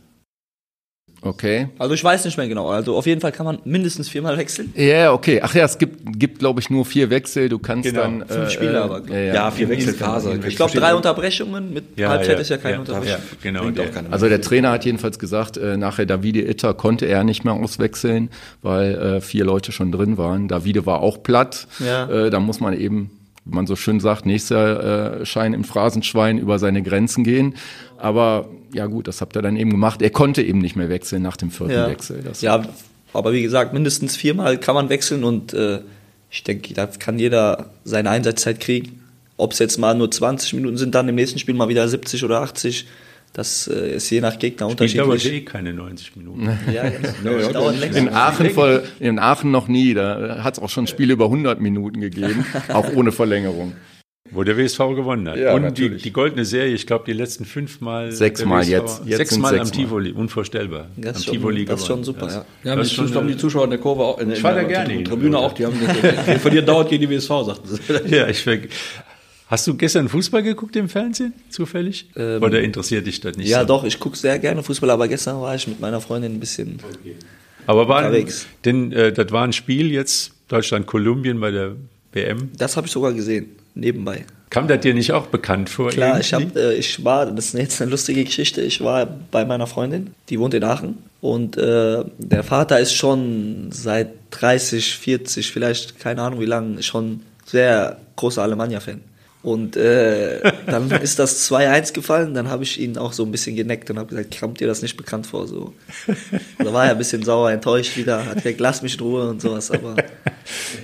Okay. Also ich weiß nicht mehr genau. Also auf jeden Fall kann man mindestens viermal wechseln. Ja, okay. Ach ja, es gibt, gibt glaube ich, nur vier Wechsel. Du kannst Genau. dann. Fünf Spieler aber. Ja, vier Wechselphase. Ich glaube drei Unterbrechungen mit Ja, Halbzeit ja, ist ja keine ja, Unterbrechung. ja, genau. Bringt Der, auch keine Also der Trainer hat jedenfalls gesagt, äh, nachher Davide Itter konnte er nicht mehr auswechseln, weil äh, vier Leute schon drin waren. Davide war auch platt. Ja. Äh, da muss man eben, wie man so schön sagt, nächster äh, Schein im Phrasenschwein über seine Grenzen gehen. Aber ja gut, das habt ihr dann eben gemacht. Er konnte eben nicht mehr wechseln nach dem vierten Ja. Wechsel. Das ja, aber wie gesagt, mindestens viermal kann man wechseln und äh, ich denke, da kann jeder seine Einsatzzeit kriegen. Ob es jetzt mal nur 20 Minuten sind, dann im nächsten Spiel mal wieder 70 oder 80, das äh, ist je nach Gegner Spiel dauert unterschiedlich. eh keine 90 Minuten. Ja, genau. Das- *laughs* länger. in Aachen, voll, in Aachen noch nie. Da hat es auch schon Spiele über 100 Minuten gegeben, *laughs* auch ohne Verlängerung. Wo der WSV gewonnen hat. Ja, und die, die goldene Serie, ich glaube, die letzten fünfmal. Sechsmal jetzt. Jetzt Sechsmal sind am. Tivoli. Unvorstellbar. Das am ist schon- Tivoli das ist schon gewonnen. super, Das- ja. Ja, das die, ist schon die Zuschauer in der Kurve auch in, Ich war da in gerne der hin. Tribüne auch, die haben gesagt, verlieren dauernd gegen die WSV, sagten sie. *laughs* Ja, ich Hast du gestern Fußball geguckt im Fernsehen, zufällig? Ähm, Oder interessiert dich das nicht Ja, so? doch, ich gucke sehr gerne Fußball, aber gestern war ich mit meiner Freundin ein bisschen. Aber war, unterwegs. denn äh, das war ein Spiel jetzt Deutschland-Kolumbien bei der WM. Das habe ich sogar gesehen, nebenbei. Kam das dir nicht auch bekannt vor? Klar, ich, hab, äh, ich war, das ist jetzt eine lustige Geschichte, ich war bei meiner Freundin, die wohnt in Aachen und äh, der Vater ist schon seit 30, 40, vielleicht keine Ahnung wie lange, schon sehr großer Alemannia-Fan. Und äh, *laughs* dann ist das 2-1 gefallen, dann habe ich ihn auch so ein bisschen geneckt und habe gesagt, kommt dir das nicht bekannt vor? So. Da war er ein bisschen sauer, enttäuscht wieder, hat gesagt, lass mich in Ruhe und sowas, aber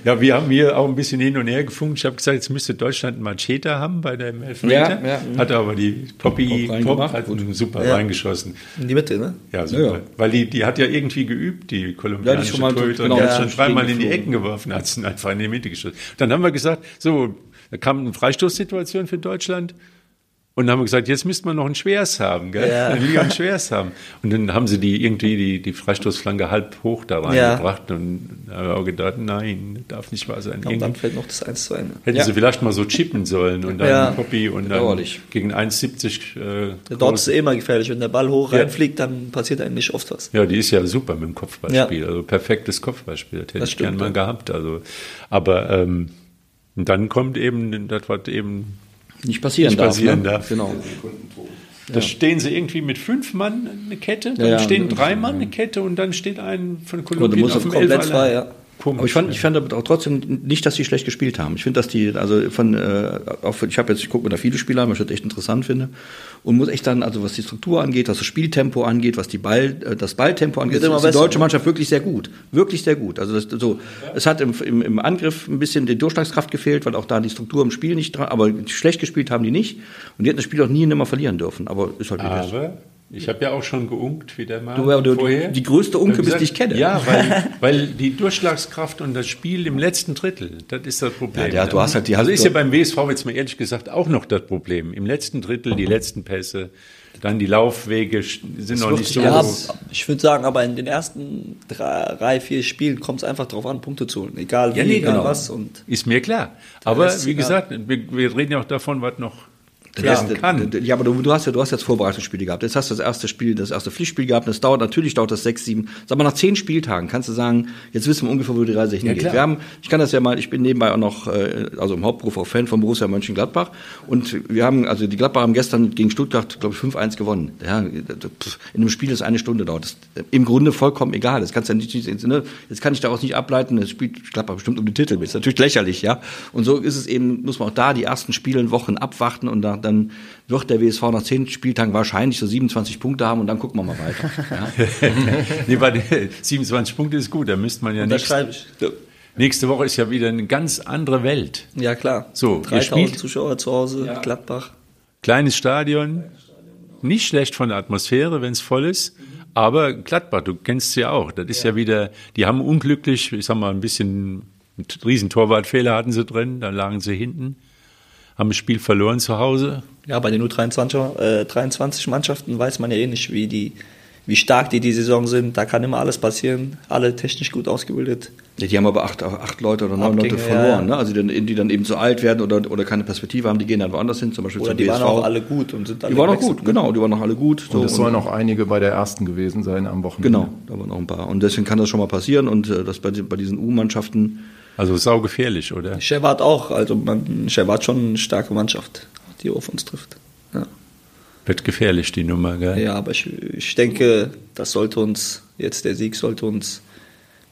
Ja, wir haben hier auch ein bisschen hin und her gefunkt. Ich habe gesagt, jetzt müsste Deutschland einen Machete haben bei dem Elfmeter. Ja, ja. Hat aber die Poppy Pop reingemacht. Pop hat super Ja. reingeschossen. In die Mitte, ne? Ja, super. Ja, ja. Weil die, die hat ja irgendwie geübt, die kolumbianische schon mal- Torhüterin. genau, die hat ja, schon dreimal in die. Ecken geworfen, hat es einfach in die Mitte geschossen. Dann haben wir gesagt, so, da kam eine Freistoßsituation für Deutschland. Und dann haben wir gesagt, jetzt müsste man noch ein Schwers haben, gell? Ja. Dann will ein Schwers haben. Und dann haben sie die irgendwie die, die Freistoßflanke halb hoch da Ja. reingebracht. Und da haben wir auch gedacht, nein, darf nicht wahr sein. Und dann fällt noch das 1 zu 1. Hätten Ja. sie vielleicht mal so chippen sollen und dann Ja. Poppy und dann gegen 1,70 äh, Dort ist es immer gefährlich. Wenn der Ball hoch Ja. reinfliegt, dann passiert eigentlich oft was. Ja, die ist ja super mit dem Kopfballspiel. Also perfektes Kopfballspiel. Das hätte Das ich stimmt, mal ja. gehabt. Also, aber ähm, und dann kommt eben, das was eben, Nicht passieren Nicht darf. passieren ne? darf. Genau. da stehen sie irgendwie mit fünf Mann eine Kette, dann Ja, ja. stehen drei Mann eine Kette und dann steht ein von du Kolumbien musst auf dem komplett frei, ja. Komisch, Aber ich fand, ja. ich fand aber auch trotzdem nicht, dass die schlecht gespielt haben. Ich finde, dass die, also von, äh, auch für, ich habe jetzt, ich gucke mir da viele Spieler an, was ich das echt interessant finde. Und muss echt dann, also was die Struktur angeht, was das Spieltempo angeht, was die Ball, äh, das Balltempo angeht, ist die deutsche ne? Mannschaft wirklich sehr gut. Wirklich sehr gut. Also das, so, es hat im, im, im Angriff ein bisschen die Durchschlagskraft gefehlt, weil auch da die Struktur im Spiel nicht dran, aber schlecht gespielt haben die nicht. Und die hätten das Spiel auch nie und nimmer verlieren dürfen. Aber ist halt wie. Aber ich habe ja auch schon geunkt, wie der Mann Du, du- vorher. die größte Unke, bis ich kenne. Ja, weil, *laughs* weil die Durchschlagskraft und das Spiel im letzten Drittel, das ist das Problem. Ja, der- du hast halt die- also ist ja beim WSV jetzt mal ehrlich gesagt auch noch das Problem. Im letzten Drittel die letzten Pässe, dann die Laufwege sind noch nicht so. Ja, ich würde sagen, aber in den ersten drei, vier Spielen kommt es einfach darauf an, Punkte zu holen. Egal wie, Ja, nee, egal genau. was. Und Ist mir klar. Aber wie gesagt, wir, wir reden ja auch davon, was noch Klar, werden kann. Ja, aber du, du hast ja, du hast jetzt Vorbereitungsspiele gehabt. Jetzt hast du das erste Spiel, das erste Pflichtspiel gehabt. Das dauert natürlich dauert das sechs, sieben. Sag mal nach zehn Spieltagen kannst du sagen, jetzt wissen wir ungefähr, wo die Reise hingeht. klar. wir haben, ich kann das ja mal, ich bin nebenbei auch noch, äh, also im Hauptberuf auch Fan von Borussia Mönchengladbach und wir haben, also die Gladbacher haben gestern gegen Stuttgart, glaube ich, 5-1 gewonnen. Ja, pff, in einem Spiel, das eine Stunde dauert. Das ist im Grunde vollkommen egal. Das kannst du ja nicht, ne, jetzt kann ich daraus nicht ableiten, das spielt Gladbach bestimmt um den Titel. Das ist natürlich lächerlich, ja. Und so ist es eben, muss man auch da die ersten Spiele Wochen abwarten und da, dann wird der WSV nach zehn Spieltagen wahrscheinlich so 27 Punkte haben und dann gucken wir mal weiter. *laughs* Ja. *laughs* nee, den 27 Punkte ist gut, da müsste man ja da nächste, Woche ist ja wieder eine ganz andere Welt. Ja, klar. So, ihr 3000 spielt- Zuschauer zu Hause, Gladbach. Kleines Stadion, nicht schlecht von der Atmosphäre, wenn es voll ist. Aber Gladbach, du kennst sie ja auch. Das ist ja. wieder, die haben unglücklich, ich sag mal, ein bisschen, einen riesen Torwartfehler hatten sie drin, da lagen sie hinten, haben das Spiel verloren zu Hause. Ja, bei den U23 äh, 23 Mannschaften weiß man ja eh nicht, wie die, wie stark die die Saison sind. Da kann immer alles passieren. Alle technisch gut ausgebildet. Ja, die haben aber acht, acht Leute oder neun Leute verloren, ja, ja. ne? Also die dann, die dann eben zu alt werden oder, oder keine Perspektive haben, die gehen dann woanders hin, zum Beispiel Oder zum die BSV. waren auch alle gut und sind alle die waren auch gut, ne? genau, die waren auch alle gut. So, Und es sollen auch einige bei der ersten gewesen sein am Wochenende. genau, da waren auch ein paar. Und deswegen kann das schon mal passieren und äh, das bei, bei diesen U-Mannschaften, Also saugefährlich, oder? Shevard auch. Also man, Shevard schon eine starke Mannschaft, die auf uns trifft. Ja, Wird gefährlich, die Nummer, gell? ja aber ich, ich denke, das sollte uns, jetzt der Sieg sollte uns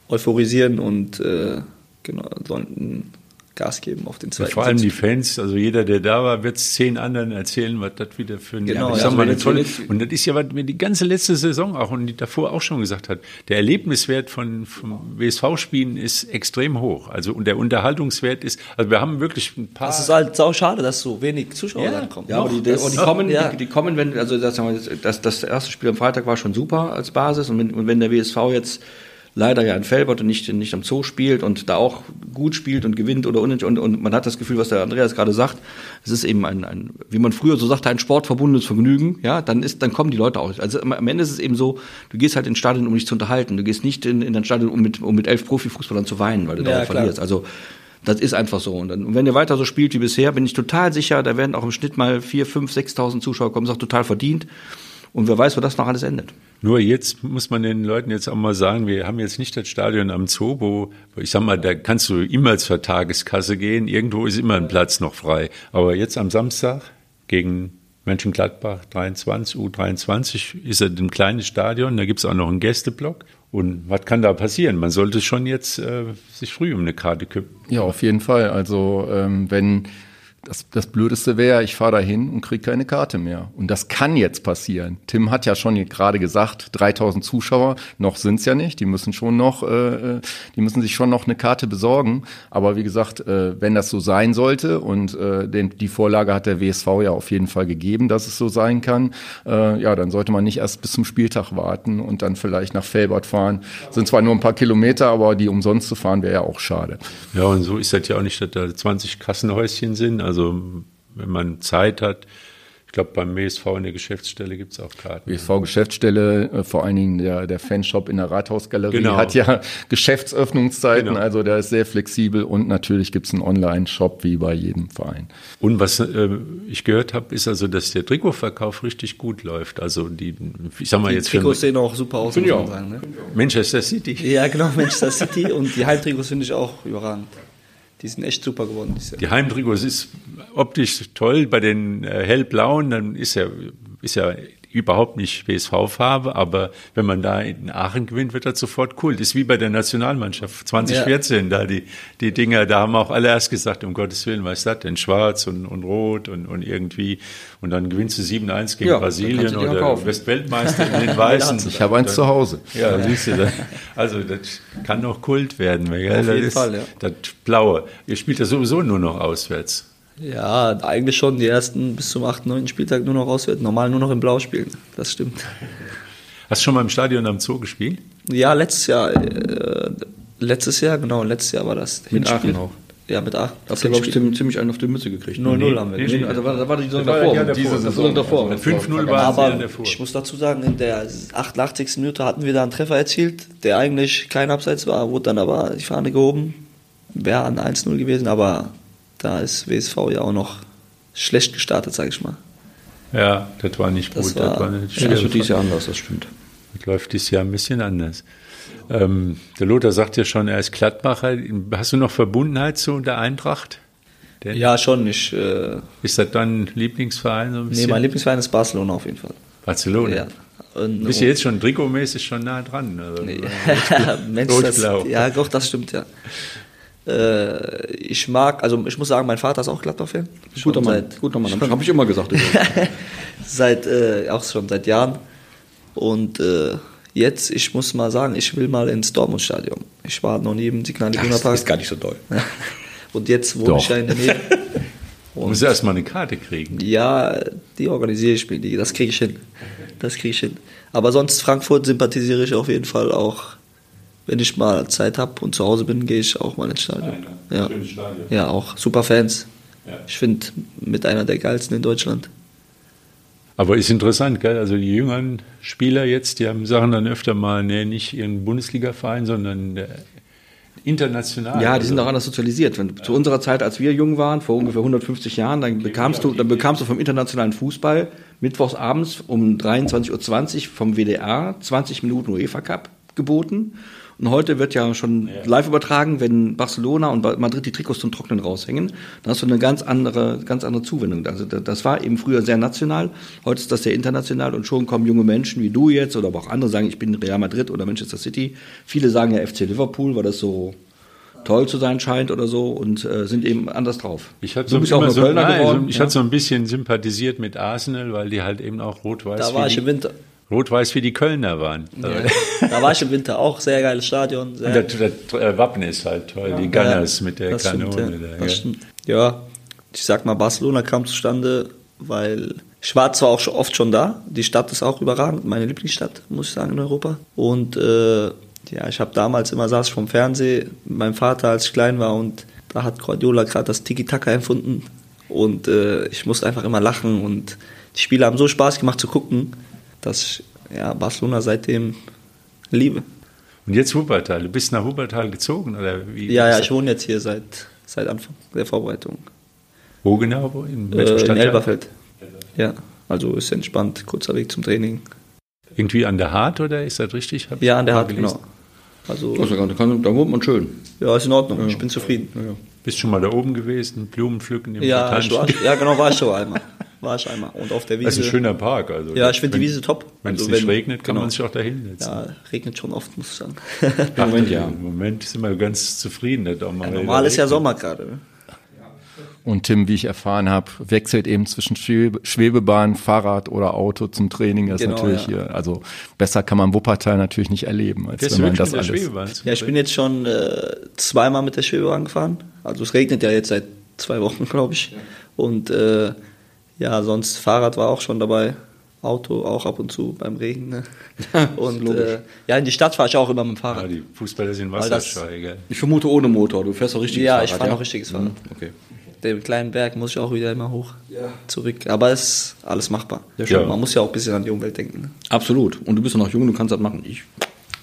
euphorisieren und äh, genau, sollten Gas geben auf den zweiten Vor allem Sitz. die Fans, also jeder, der da war, wird es zehn anderen erzählen, was das wieder für ein Genau, ich ja, sag also mal, eine tolle, Und das ist ja, was mir die ganze letzte Saison auch und die davor auch schon gesagt hat, der Erlebniswert von vom WSV-Spielen ist extrem hoch. Also und der Unterhaltungswert ist, also wir haben wirklich ein paar. Es ist halt sau schade, dass so wenig Zuschauer Ja. dann kommen. Ja, aber die, Das- und die kommen, ja. die, die kommen, wenn, also das, sagen wir, das, das erste Spiel am Freitag war schon super als Basis und wenn, und wenn der WSV jetzt leider ja in Felbert und nicht, nicht am Zoo spielt und da auch gut spielt und gewinnt oder und, und, und man hat das Gefühl, was der Andreas gerade sagt, es ist eben ein, ein, wie man früher so sagte, ein sportverbundenes Vergnügen, ja, dann ist, dann kommen die Leute auch. Also am Ende ist es eben so, du gehst halt ins Stadion, um dich zu unterhalten. Du gehst nicht in, in dein Stadion, um mit, um mit elf Profifußballern zu weinen, weil du Ja, klar. verlierst. Also das ist einfach so. Und, dann, und wenn ihr weiter so spielt wie bisher, bin ich total sicher, da werden auch im Schnitt mal 4, 5, 6.000 Zuschauer kommen. Das ist auch total verdient. Und wer weiß, wo das noch alles endet. Nur jetzt muss man den Leuten jetzt auch mal sagen, wir haben jetzt nicht das Stadion am Zoo, wo, wo ich sag mal, da kannst du immer zur Tageskasse gehen. Irgendwo ist immer ein Platz noch frei. Aber jetzt am Samstag gegen Mönchengladbach 23, U23 ist er ein kleines Stadion, da gibt's auch noch einen Gästeblock. Und was kann da passieren? Man sollte schon jetzt äh, sich früh um eine Karte kümmern. Ja, auf jeden Fall. Also ähm, wenn das, das Blödeste wäre, ich fahre dahin und kriege keine Karte mehr. Und das kann jetzt passieren. Tim hat ja schon gerade gesagt, 3000 Zuschauer, noch sind's ja nicht. Die müssen schon noch, äh, die müssen sich schon noch eine Karte besorgen. Aber wie gesagt, äh, wenn das so sein sollte und äh, den, die Vorlage hat der WSV ja auf jeden Fall gegeben, dass es so sein kann, äh, ja, dann sollte man nicht erst bis zum Spieltag warten und dann vielleicht nach Felbert fahren. Sind zwar nur ein paar Kilometer, aber die umsonst zu fahren wäre ja auch schade. Ja, und so ist das ja auch nicht, dass da 20 Kassenhäuschen sind. Also wenn man Zeit hat, ich glaube, beim WSV in der Geschäftsstelle gibt es auch Karten. WSV-Geschäftsstelle, äh, vor allen Dingen der, der Fanshop in der Rathausgalerie Genau. hat ja *laughs* Geschäftsöffnungszeiten, Genau. also der ist sehr flexibel und natürlich gibt es einen Online-Shop wie bei jedem Verein. Und was äh, ich gehört habe, ist also, dass der Trikotverkauf richtig gut läuft. Also die, ich sag mal Die jetzt für Trikots sehen auch super aus, muss man sagen. Ne? Manchester City. Ja, genau, Manchester City und die Heimtrikots finde ich auch überragend. Die sind echt super geworden. dieses Jahr. Die Heimtrikots ist optisch toll. Bei den äh, hellblauen, dann ist ja, ist ja überhaupt nicht WSV-Farbe, aber wenn man da in Aachen gewinnt, wird das sofort cool. Das ist wie bei der Nationalmannschaft 2014, da die, die Dinger, da haben auch alle erst gesagt, um Gottes Willen, was ist das denn? Schwarz und, und Rot und, und irgendwie. Und dann gewinnst du 7-1 gegen Ja, Brasilien oder. Westweltmeister in *laughs* den Weißen. Ich habe eins zu Hause. Ja, siehst du, *laughs* das, also das kann noch Kult werden. Gell? Auf das jeden ist, Fall, ja. Das Blaue. Ihr spielt ja sowieso nur noch auswärts. Ja, eigentlich schon die ersten bis zum 8., 9. Spieltag nur noch auswärts. Normal nur noch in Blau spielen. Das stimmt. Hast du schon mal im Stadion am Zoo gespielt? Ja, letztes Jahr. Äh, letztes Jahr, genau, letztes Jahr war das. Mit Hinspiel. Aachen auch. Ja, mit Aachen. Da habt ihr, glaube ich, ziemlich, ziemlich einen auf die Mütze gekriegt. 0-0 haben wir. Nee, nee, Also, war- da war die Saison war davor. ja diese Saison. davor. Mit 5-0 waren sie Aber davor. ich muss dazu sagen, in der 88. Minute hatten wir da einen Treffer erzielt, der eigentlich kein Abseits war, wurde dann aber die Fahne gehoben. Wäre ein 1-0 gewesen, aber da ist WSV ja auch noch schlecht gestartet, sag ich mal. Ja, das war nicht Das gut. war- das war eine Ja, wird dieses Jahr anders, das stimmt. Das läuft dieses Jahr ein bisschen anders. Ähm, der Lothar sagt ja schon, er ist Gladbacher. Hast du noch Verbundenheit zu der Eintracht? Der, Ja, schon. Ich, äh, Ist das dein Lieblingsverein? So ein nee, bisschen? mein Lieblingsverein ist Barcelona auf jeden Fall. Barcelona. Ja. Und, Bist du jetzt schon trikotmäßig schon nah dran? Also, Nee. *laughs* Rot-blau. ja, doch, das stimmt, ja. Äh, ich mag, also ich muss sagen, mein Vater ist auch Gladbach-Fan. Guter Mann, Seit, guter Mann. Habe ich immer gesagt. *laughs* seit äh, auch schon seit Jahren. Und äh, jetzt, ich muss mal sagen, ich will mal ins Dortmund-Stadion. Ich war noch nie im Signal Iduna das Park. ist gar nicht so doll. *laughs* Und jetzt wohne Doch. ich ja in der Nähe. *laughs* Du musst erst mal eine Karte kriegen. Ja, die organisiere ich mir, das kriege ich hin. Das kriege ich hin. Aber sonst Frankfurt sympathisiere ich auf jeden Fall auch. Wenn ich mal Zeit habe und zu Hause bin, gehe ich auch mal ins Stadion. Ja, Schönes Stadion. ja auch super Fans. Ja. Ich finde, mit einer der geilsten in Deutschland. Aber ist interessant, gell? Also die jüngeren Spieler jetzt, die haben sagen dann öfter mal, nee, nicht ihren Bundesliga-Verein, sondern der international. Ja, die sind also, auch anders sozialisiert. Wenn, zu unserer Zeit, als wir jung waren, vor ungefähr 150 Jahren, dann bekamst du, dann bekamst du vom internationalen Fußball mittwochs abends um 23.20 Uhr vom WDR 20 Minuten UEFA Cup geboten. Und heute wird ja schon live übertragen, wenn Barcelona und Madrid die Trikots zum Trocknen raushängen, dann hast du eine ganz andere, ganz andere Zuwendung. Also da- das war eben früher sehr national, heute ist das sehr international und schon kommen junge Menschen wie du jetzt oder aber auch andere sagen, ich bin Real Madrid oder Manchester City. Viele sagen ja FC Liverpool, weil das so toll zu sein scheint oder so und äh, sind eben anders drauf. Ich hatte du so, ja auch so, Kölner nein, geworden. so, ich hatte so ein bisschen sympathisiert mit Arsenal, weil die halt eben auch rot-weiß Da war ich im Winter. Rot-Weiß wie die Kölner waren. Da war ich im Winter auch. Sehr geiles Stadion. Sehr, Und das, das äh, Wappen ist halt toll, die Gunners Ja, mit der Kanone. Stimmt, ja. da, das stimmt. ja, ich sag mal, Barcelona kam zustande, weil ich war zwar auch schon oft schon da. Die Stadt ist auch überragend, meine Lieblingsstadt, muss ich sagen, in Europa. Und äh, ja, ich habe damals immer saß ich vom Fernsehen mit meinem Vater, als ich klein war, und da hat Guardiola gerade das Tiki-Taka empfunden. Und äh, ich musste einfach immer lachen und die Spiele haben so Spaß gemacht zu gucken, dass ich ja, Barcelona seitdem liebe. Und jetzt Wuppertal. Du bist nach Wuppertal gezogen, oder wie? Ja, ja, ich wohne jetzt hier seit, seit Anfang der Vorbereitung. Wo genau? Wo? In Äh, in? Elberfeld. Ja, also ist entspannt, kurzer Weg zum Training. Irgendwie an der Hart, oder ist das richtig? Hab Ja, an der Hart, gelesen. genau. Also, ja da, kann, da wohnt man schön. ja, ist in Ordnung, ich bin zufrieden. Bist schon mal da oben gewesen, Blumen pflücken im Ja, ich ja, genau, war ich schon einmal. *laughs* War ich einmal. Und auf der Wiese. Das ist ein schöner Park. Also ja, ich finde die Wiese top. Wenn es Also nicht wenn- regnet, kann genau. man sich auch da hinsetzen. Ja, regnet schon oft, muss ich sagen. *laughs* Ach, Moment, ja. Im Moment sind wir ganz zufrieden. dass auch mal Ja, normal ist ja. Sommer gerade. ne? Und Tim, wie ich erfahren habe, wechselt eben zwischen Schwebe Schwebebahn, Fahrrad oder Auto zum Training. Das Genau, ist natürlich ja. hier, also besser kann man Wuppertal natürlich nicht erleben, als Fährst wenn man das mit der alles. Schwebebahn? Ja, ich bin jetzt schon äh, zweimal mit der Schwebebahn gefahren. Also es regnet ja jetzt seit zwei Wochen, *laughs* glaube ich. Und äh, ja, sonst Fahrrad war auch schon dabei. Auto auch ab und zu beim Regen. Ne? *laughs* Und äh, ja, in die Stadt fahre ich auch immer mit dem Ah, Fahrrad. die Fußballer sind wasserscheu, gell? Ich vermute ohne Motor. Du fährst doch richtiges Ja, Fahrrad. ich fahre noch richtiges Fahrrad. Mhm, Okay. Den kleinen Berg muss ich auch wieder immer hoch zurück. Aber es ist alles machbar. Ja, schön. Man muss ja auch ein bisschen an die Umwelt denken. Ne? Absolut. Und du bist ja noch jung, du kannst das machen. Ich.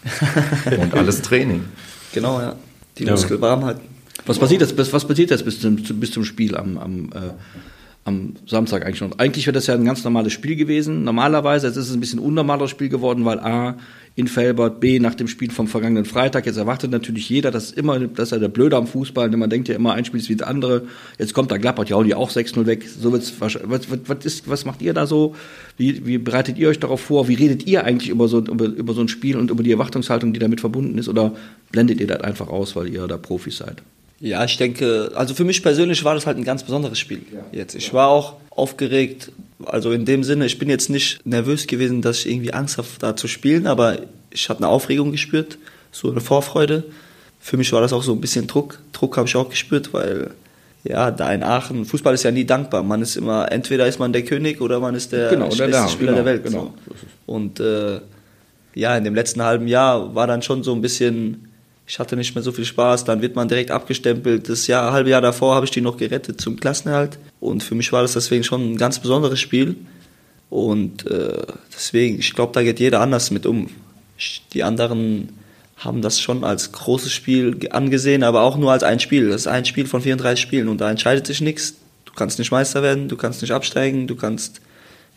*laughs* Und alles Training. Genau, ja. Die Ja. Muskel warm halten. Was passiert jetzt, bis- was passiert jetzt bis zum, bis zum Spiel am, am, äh, am Samstag eigentlich schon? Eigentlich wäre das ja ein ganz normales Spiel gewesen. Normalerweise, jetzt ist es ein bisschen unnormaleres Spiel geworden, weil A, in Felbert, B, nach dem Spiel vom vergangenen Freitag, jetzt erwartet natürlich jeder, das ist immer, das ist ja der Blöde am Fußball, denn man denkt ja immer, ein Spiel ist wie das andere. Jetzt kommt da Gladbach, ja, die auch 6-0 weg. So wird's was, was, was, ist, was macht ihr da so? Wie, wie bereitet ihr euch darauf vor? Wie redet ihr eigentlich über so, über, über so ein Spiel und über die Erwartungshaltung, die damit verbunden ist? Oder blendet ihr das einfach aus, weil ihr da Profis seid? Ja, ich denke, also für mich persönlich war das halt ein ganz besonderes Spiel jetzt. Ich war auch aufgeregt, also in dem Sinne, ich bin jetzt nicht nervös gewesen, dass ich irgendwie Angst habe, da zu spielen, aber ich habe eine Aufregung gespürt, so eine Vorfreude. Für mich war das auch so ein bisschen Druck. Druck habe ich auch gespürt, weil ja, da in Aachen, Fußball ist ja nie dankbar. Man ist immer, entweder ist man der König oder man ist der Genau, schlechteste der- Spieler genau, der Welt. genau. So. Und äh, ja, in dem letzten halben Jahr war dann schon so ein bisschen, ich hatte nicht mehr so viel Spaß, dann wird man direkt abgestempelt. Das Jahr, halbe Jahr davor habe ich die noch gerettet zum Klassenerhalt. Und für mich war das deswegen schon ein ganz besonderes Spiel. Und äh, deswegen, ich glaube, da geht jeder anders mit um. Ich, die anderen haben das schon als großes Spiel ge- angesehen, aber auch nur als ein Spiel. Das ist ein Spiel von 34 Spielen und da entscheidet sich nichts. Du kannst nicht Meister werden, du kannst nicht absteigen, du kannst,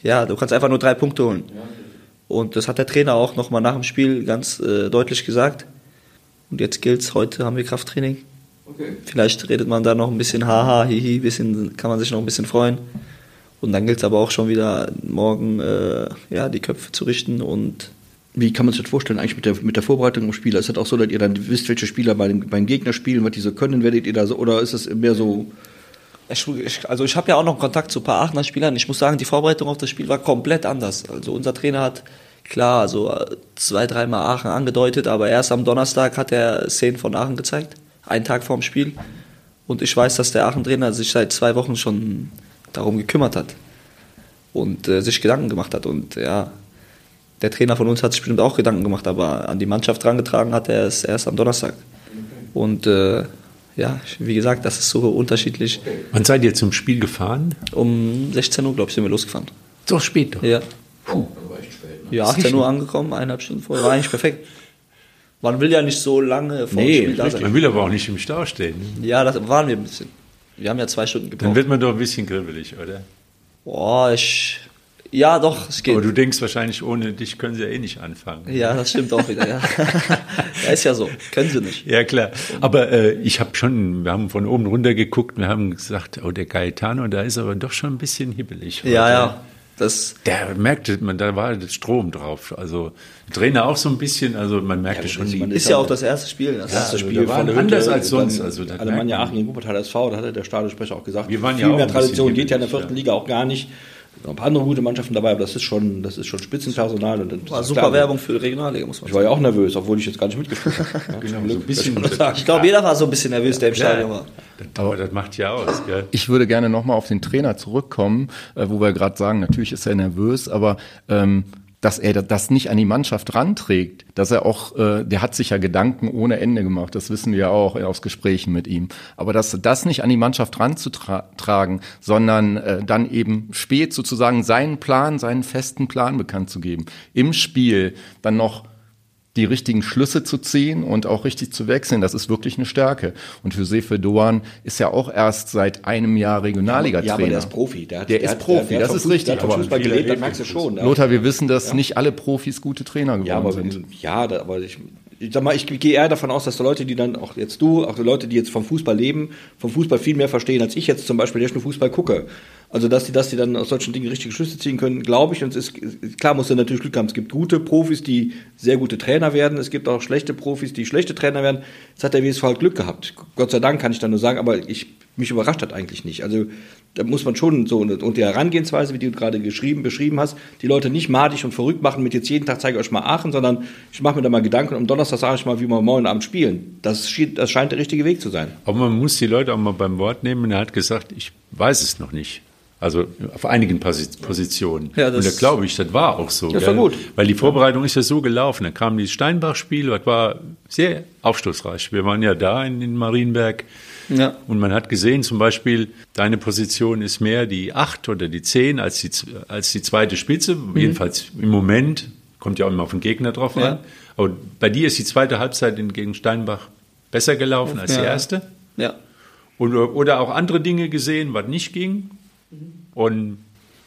ja, du kannst einfach nur drei Punkte holen. Und das hat der Trainer auch nochmal nach dem Spiel ganz äh, deutlich gesagt. Und jetzt gilt's, heute haben wir Krafttraining. Vielleicht redet man da noch ein bisschen haha, hihi, bisschen, kann man sich noch ein bisschen freuen. Und dann gilt es aber auch schon wieder morgen äh, ja, die Köpfe zu richten und Wie kann man sich das vorstellen eigentlich mit der, mit der Vorbereitung am Spiel? Ist das auch so, dass ihr dann wisst, welche Spieler bei beim Gegner spielen, was die so können, werdet ihr da so, oder ist das mehr so, Ich, ich, also ich habe ja auch noch Kontakt zu ein paar Aachener Spielern. Ich muss sagen, die Vorbereitung auf das Spiel war komplett anders. Also unser Trainer hat klar, also äh, zwei, dreimal Aachen angedeutet, aber erst am Donnerstag hat er Szenen von Aachen gezeigt, einen Tag vorm Spiel. Und ich weiß, dass der Aachen-Trainer sich seit zwei Wochen schon darum gekümmert hat und äh, sich Gedanken gemacht hat. Und ja, der Trainer von uns hat sich bestimmt auch Gedanken gemacht, aber an die Mannschaft drangetragen hat er es erst am Donnerstag. Und äh, ja, wie gesagt, das ist so unterschiedlich. Wann seid ihr zum Spiel gefahren? Um 16 Uhr, glaube ich, sind wir losgefahren. So spät doch. Ja. Ja, 18 Uhr angekommen, eineinhalb Stunden vorher. War eigentlich perfekt. Man will ja nicht so lange vor Nee, dem Spiel da sein. Man will aber auch nicht im Stau stehen. Ja, das waren wir ein bisschen. Wir haben ja zwei Stunden Dann gebraucht. wird man doch ein bisschen kribbelig, oder? Boah, ich. Ja, doch, es geht. Aber du denkst wahrscheinlich, ohne dich können sie ja eh nicht anfangen. ja, das stimmt auch wieder, ja. *laughs* ja. Ist ja so. Können sie nicht. Ja, klar. Aber äh, ich habe schon, wir haben von oben runter geguckt, wir haben gesagt, oh, der Gaetano, da ist aber doch schon ein bisschen hibbelig. heute. Ja, ja. Das, Der merkte man, da war der Strom drauf. Also Trainer auch so ein bisschen, also man merkte schon die. man ist ja auch das erste Spiel. Das das ist, also wir waren anders als sonst, also Alemannia. Aachen gegen Wuppertal SV, da hatte der Stadionsprecher auch gesagt, Wir waren ja viel auch mehr bisschen Tradition geht ja in der vierten ja. Liga auch gar nicht. Sind Ein paar andere gute Mannschaften dabei, aber das ist schon, das ist schon Spitzenpersonal. Und das war super klar. Werbung für die Regionalliga, muss man Ich war sagen. ja auch nervös, obwohl ich jetzt gar nicht mitgespielt habe. *laughs* Genau, so ein bisschen- sagen. Ich glaube, jeder war so ein bisschen nervös, der im Stadion war. Aber das macht ja aus, gell? Ich würde gerne nochmal auf den Trainer zurückkommen, äh, wo wir gerade sagen, natürlich ist er nervös, aber ähm, dass er das nicht an die Mannschaft ranträgt, dass er auch, äh, der hat sich ja Gedanken ohne Ende gemacht, das wissen wir ja auch aus Gesprächen mit ihm. Aber dass das nicht an die Mannschaft ranzutragen, sondern äh, dann eben spät sozusagen seinen Plan, seinen festen Plan bekannt zu geben, im Spiel dann noch die richtigen Schlüsse zu ziehen und auch richtig zu wechseln, das ist wirklich eine Stärke. Und Josefe Doan ist ja auch erst seit einem Jahr Regionalliga-Trainer. Ja, aber der ist Profi. Der, hat, Der der ist Profi, der, der das ist richtig, Der hat Fußball viel gelebt, das merkst du schon. ja. Lothar, wir wissen, dass nicht alle Profis gute Trainer geworden Ja, aber, sind. wenn, ja, da, aber ich, ich sag mal, ich gehe eher davon aus, dass die Leute, die dann, auch jetzt du, auch die Leute, die jetzt vom Fußball leben, vom Fußball viel mehr verstehen, als ich jetzt zum Beispiel, der ich nur Fußball gucke. Also, dass die, dass die dann aus solchen Dingen richtige Schlüsse ziehen können, glaube ich. Und es ist, klar muss er natürlich Glück haben. Es gibt gute Profis, die sehr gute Trainer werden. Es gibt auch schlechte Profis, die schlechte Trainer werden. Jetzt hat der WSV halt Glück gehabt. Gott sei Dank kann ich da nur sagen, aber ich, mich überrascht hat eigentlich nicht. Also, da muss man schon so, und die Herangehensweise, wie du gerade geschrieben, beschrieben hast, die Leute nicht madig und verrückt machen mit jetzt jeden Tag zeige ich euch mal Aachen, sondern ich mache mir da mal Gedanken und am Donnerstag sage ich mal, wie wir morgen Abend spielen. Das, das scheint der richtige Weg zu sein. Aber man muss die Leute auch mal beim Wort nehmen. Er hat gesagt, ich weiß es noch nicht. Also auf einigen Positionen. Ja, und da glaube ich, das war auch so. Das war gut. Weil die Vorbereitung ist ja so gelaufen. Da kam dieses Steinbach-Spiel, das war sehr aufschlussreich. Wir waren ja da in, in Marienberg. Ja. Und man hat gesehen, zum Beispiel, deine Position ist mehr die 8 oder die 10 als die, als die zweite Spitze. Mhm. Jedenfalls im Moment. Kommt ja auch immer auf den Gegner drauf ja. an. Aber bei dir ist die zweite Halbzeit gegen Steinbach besser gelaufen als ja. die erste. Ja. Und, oder auch andere Dinge gesehen, was nicht ging. Und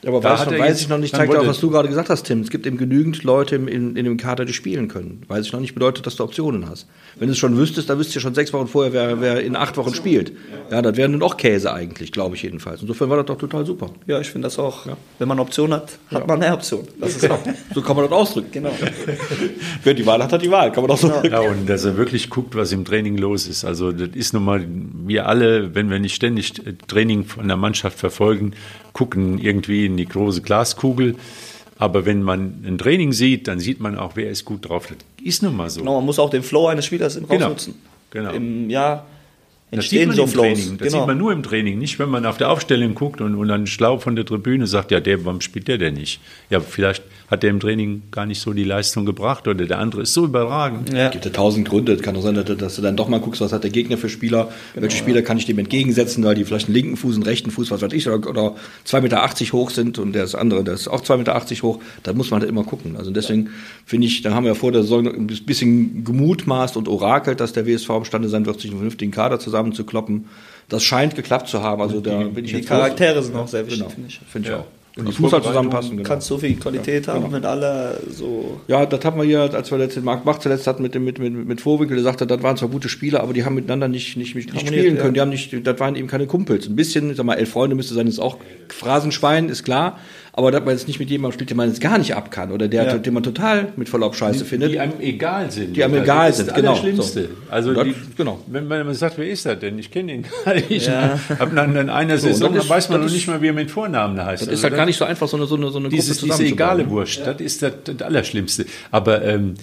aber da weiß, noch, weiß ich noch nicht, zeigt auch, was du gerade gesagt hast, Tim. Es gibt eben genügend Leute in, in, dem Kader, die spielen können. Weiß ich noch nicht bedeutet, dass du Optionen hast. Wenn du es schon wüsstest, dann wüsstest du schon sechs Wochen vorher, wer, wer in acht Wochen spielt. Ja, das wäre nun auch Käse eigentlich, glaube ich jedenfalls. Insofern war das doch total super. Ja, ich finde das auch. Ja. Wenn man Optionen hat, hat ja. man eine Option. Das ist genau. so kann man das ausdrücken. Genau. *laughs* Wer die Wahl hat, hat die Wahl. Kann man auch so ja. ja, und dass er wirklich guckt, was im Training los ist. Also das ist nun mal, wir alle, wenn wir nicht ständig Training von der Mannschaft verfolgen, gucken irgendwie in die große Glaskugel. Aber wenn man ein Training sieht, dann sieht man auch, wer ist gut drauf. Das ist nun mal so. Genau, man muss auch den Flow eines Spielers im genau. nutzen. Genau. Im Jahr das sieht man so im Training. Das genau. sieht man nur im Training, nicht wenn man auf der Aufstellung guckt und, und dann schlau von der Tribüne sagt, ja, der, warum spielt der denn nicht? Ja, vielleicht hat der im Training gar nicht so die Leistung gebracht oder der andere ist so überragend. Ja. Es gibt ja tausend Gründe. Es kann doch sein, dass du dann doch mal guckst, was hat der Gegner für Spieler, genau, welche Spieler kann ich dem entgegensetzen, weil die vielleicht einen linken Fuß, einen rechten Fuß, was weiß ich, oder, oder 2,80 Meter hoch sind und der andere, der ist auch 2,80 Meter hoch. Da muss man halt immer gucken. Also deswegen finde ich, da haben wir ja vor der Saison ein bisschen gemutmaßt und orakelt, dass der WSV imstande sein wird, sich einen vernünftigen Kader zusammenzukloppen. Das scheint geklappt zu haben. Also da bin ich die Charaktere sind auch sehr wichtig, genau. finde ich. Find ich ja. auch. Und die Fußball zusammenpassen. Genau. Kannst so viel Qualität ja, haben, genau. wenn alle so. Ja, das haben wir hier, als wir letzten Marc Bach zuletzt hatten mit dem mit, mit, mit Vorwinkel, der sagte, das waren zwar gute Spieler, aber die haben miteinander nicht, nicht, nicht, nicht spielen können. Ja. Die haben nicht, das waren eben keine Kumpels. Ein bisschen, sag mal, elf Freunde müsste sein, ist auch Phrasenschwein, ist klar. Aber dass man jetzt nicht mit jemandem spielt, den man jetzt gar nicht ab kann oder der, ja. den man total mit Verlaub scheiße die, findet. Die einem egal sind. Die einem egal sind, genau. Das Schlimmste. So. Also, das, die, genau. Wenn man sagt, wer ist das denn? Ich kenne ihn *laughs* gar nicht. Ja. Ab nach einer Saison so, ist, weiß man noch nicht mal, wie er mit Vornamen heißt. Das also ist halt gar nicht so einfach, so eine, so eine, so eine dieses, Gruppe Diese egale Wurst, ja. das ist das, das Allerschlimmste. Aber ähm,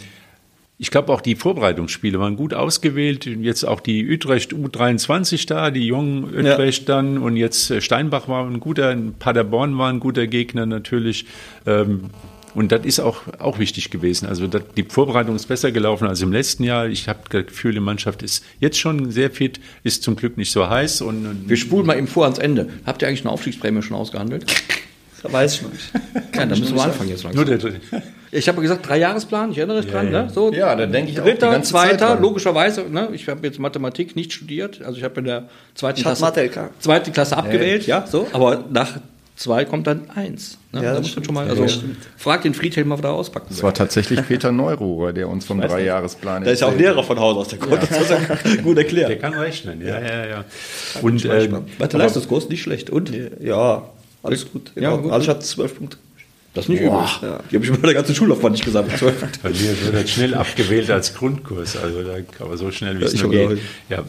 ich glaube auch die Vorbereitungsspiele waren gut ausgewählt. Jetzt auch die Utrecht U23 da, die jungen Utrecht ja. dann und jetzt äh, Steinbach war ein guter, Paderborn war ein guter Gegner natürlich. Ähm, und das ist auch, auch wichtig gewesen. Also die Vorbereitung ist besser gelaufen als im letzten Jahr. Ich habe das Gefühl, die Mannschaft ist jetzt schon sehr fit, ist zum Glück nicht so heiß. Und, Wir spulen mal eben vor ans Ende. Habt ihr eigentlich eine Aufstiegsprämie schon ausgehandelt? *laughs* Da weiß ich noch nicht. *laughs* Ja, da müssen wir anfangen jetzt langsam. Nur der Ich habe gesagt, drei Jahresplan, ich erinnere mich ja, dran. Ja. Ne? So, ja, dann denke ich Dritter, auch zweiter, logischerweise. Ne? Ich habe jetzt Mathematik nicht studiert, also ich habe in der zweiten ich Klasse, zweite Klasse abgewählt, ja, so. Aber nach zwei kommt dann eins. Ne? Ja, da muss man schon mal, also frag den Friedhelm mal, was er auspacken Das war tatsächlich *laughs* Peter Neururer, der uns vom Dreijahresplan Der ist ja auch Lehrer von Haus aus, der konnte ja. das *laughs* gut erklären. Der kann rechnen, ja, ja, ja. Und, äh, Warte, Leistungskurs, nicht schlecht. Und? Ja, alles gut. Ja, gut. Ich hatte zwölf Punkte. Das ist nicht übel. Ja. Die habe ich bei der ganzen Schullaufbahn nicht gesagt. Bei mir wird das schnell abgewählt als Grundkurs, also da, aber so schnell wie es nur geht. Ja.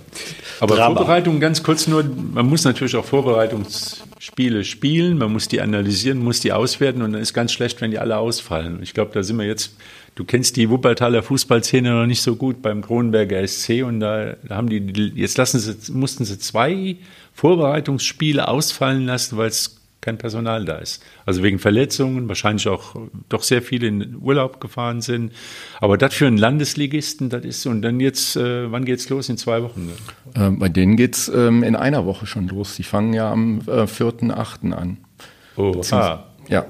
Aber Drama. Vorbereitung ganz kurz nur, man muss natürlich auch Vorbereitungsspiele spielen, man muss die analysieren, muss die auswerten und dann ist ganz schlecht, wenn die alle ausfallen. Ich glaube, da sind wir jetzt, du kennst die Wuppertaler Fußballszene noch nicht so gut beim Kronenberger SC und da haben die, jetzt lassen sie, mussten sie zwei Vorbereitungsspiele ausfallen lassen, weil es kein Personal da ist. Also wegen Verletzungen, wahrscheinlich auch doch sehr viele in Urlaub gefahren sind. Aber das für einen Landesligisten, das ist, und dann jetzt, äh, wann geht's los? In zwei Wochen? Ne? Äh, bei denen geht's ähm, in einer Woche schon los. Die fangen ja am äh, 4.8. an. Oh, ah. Ja.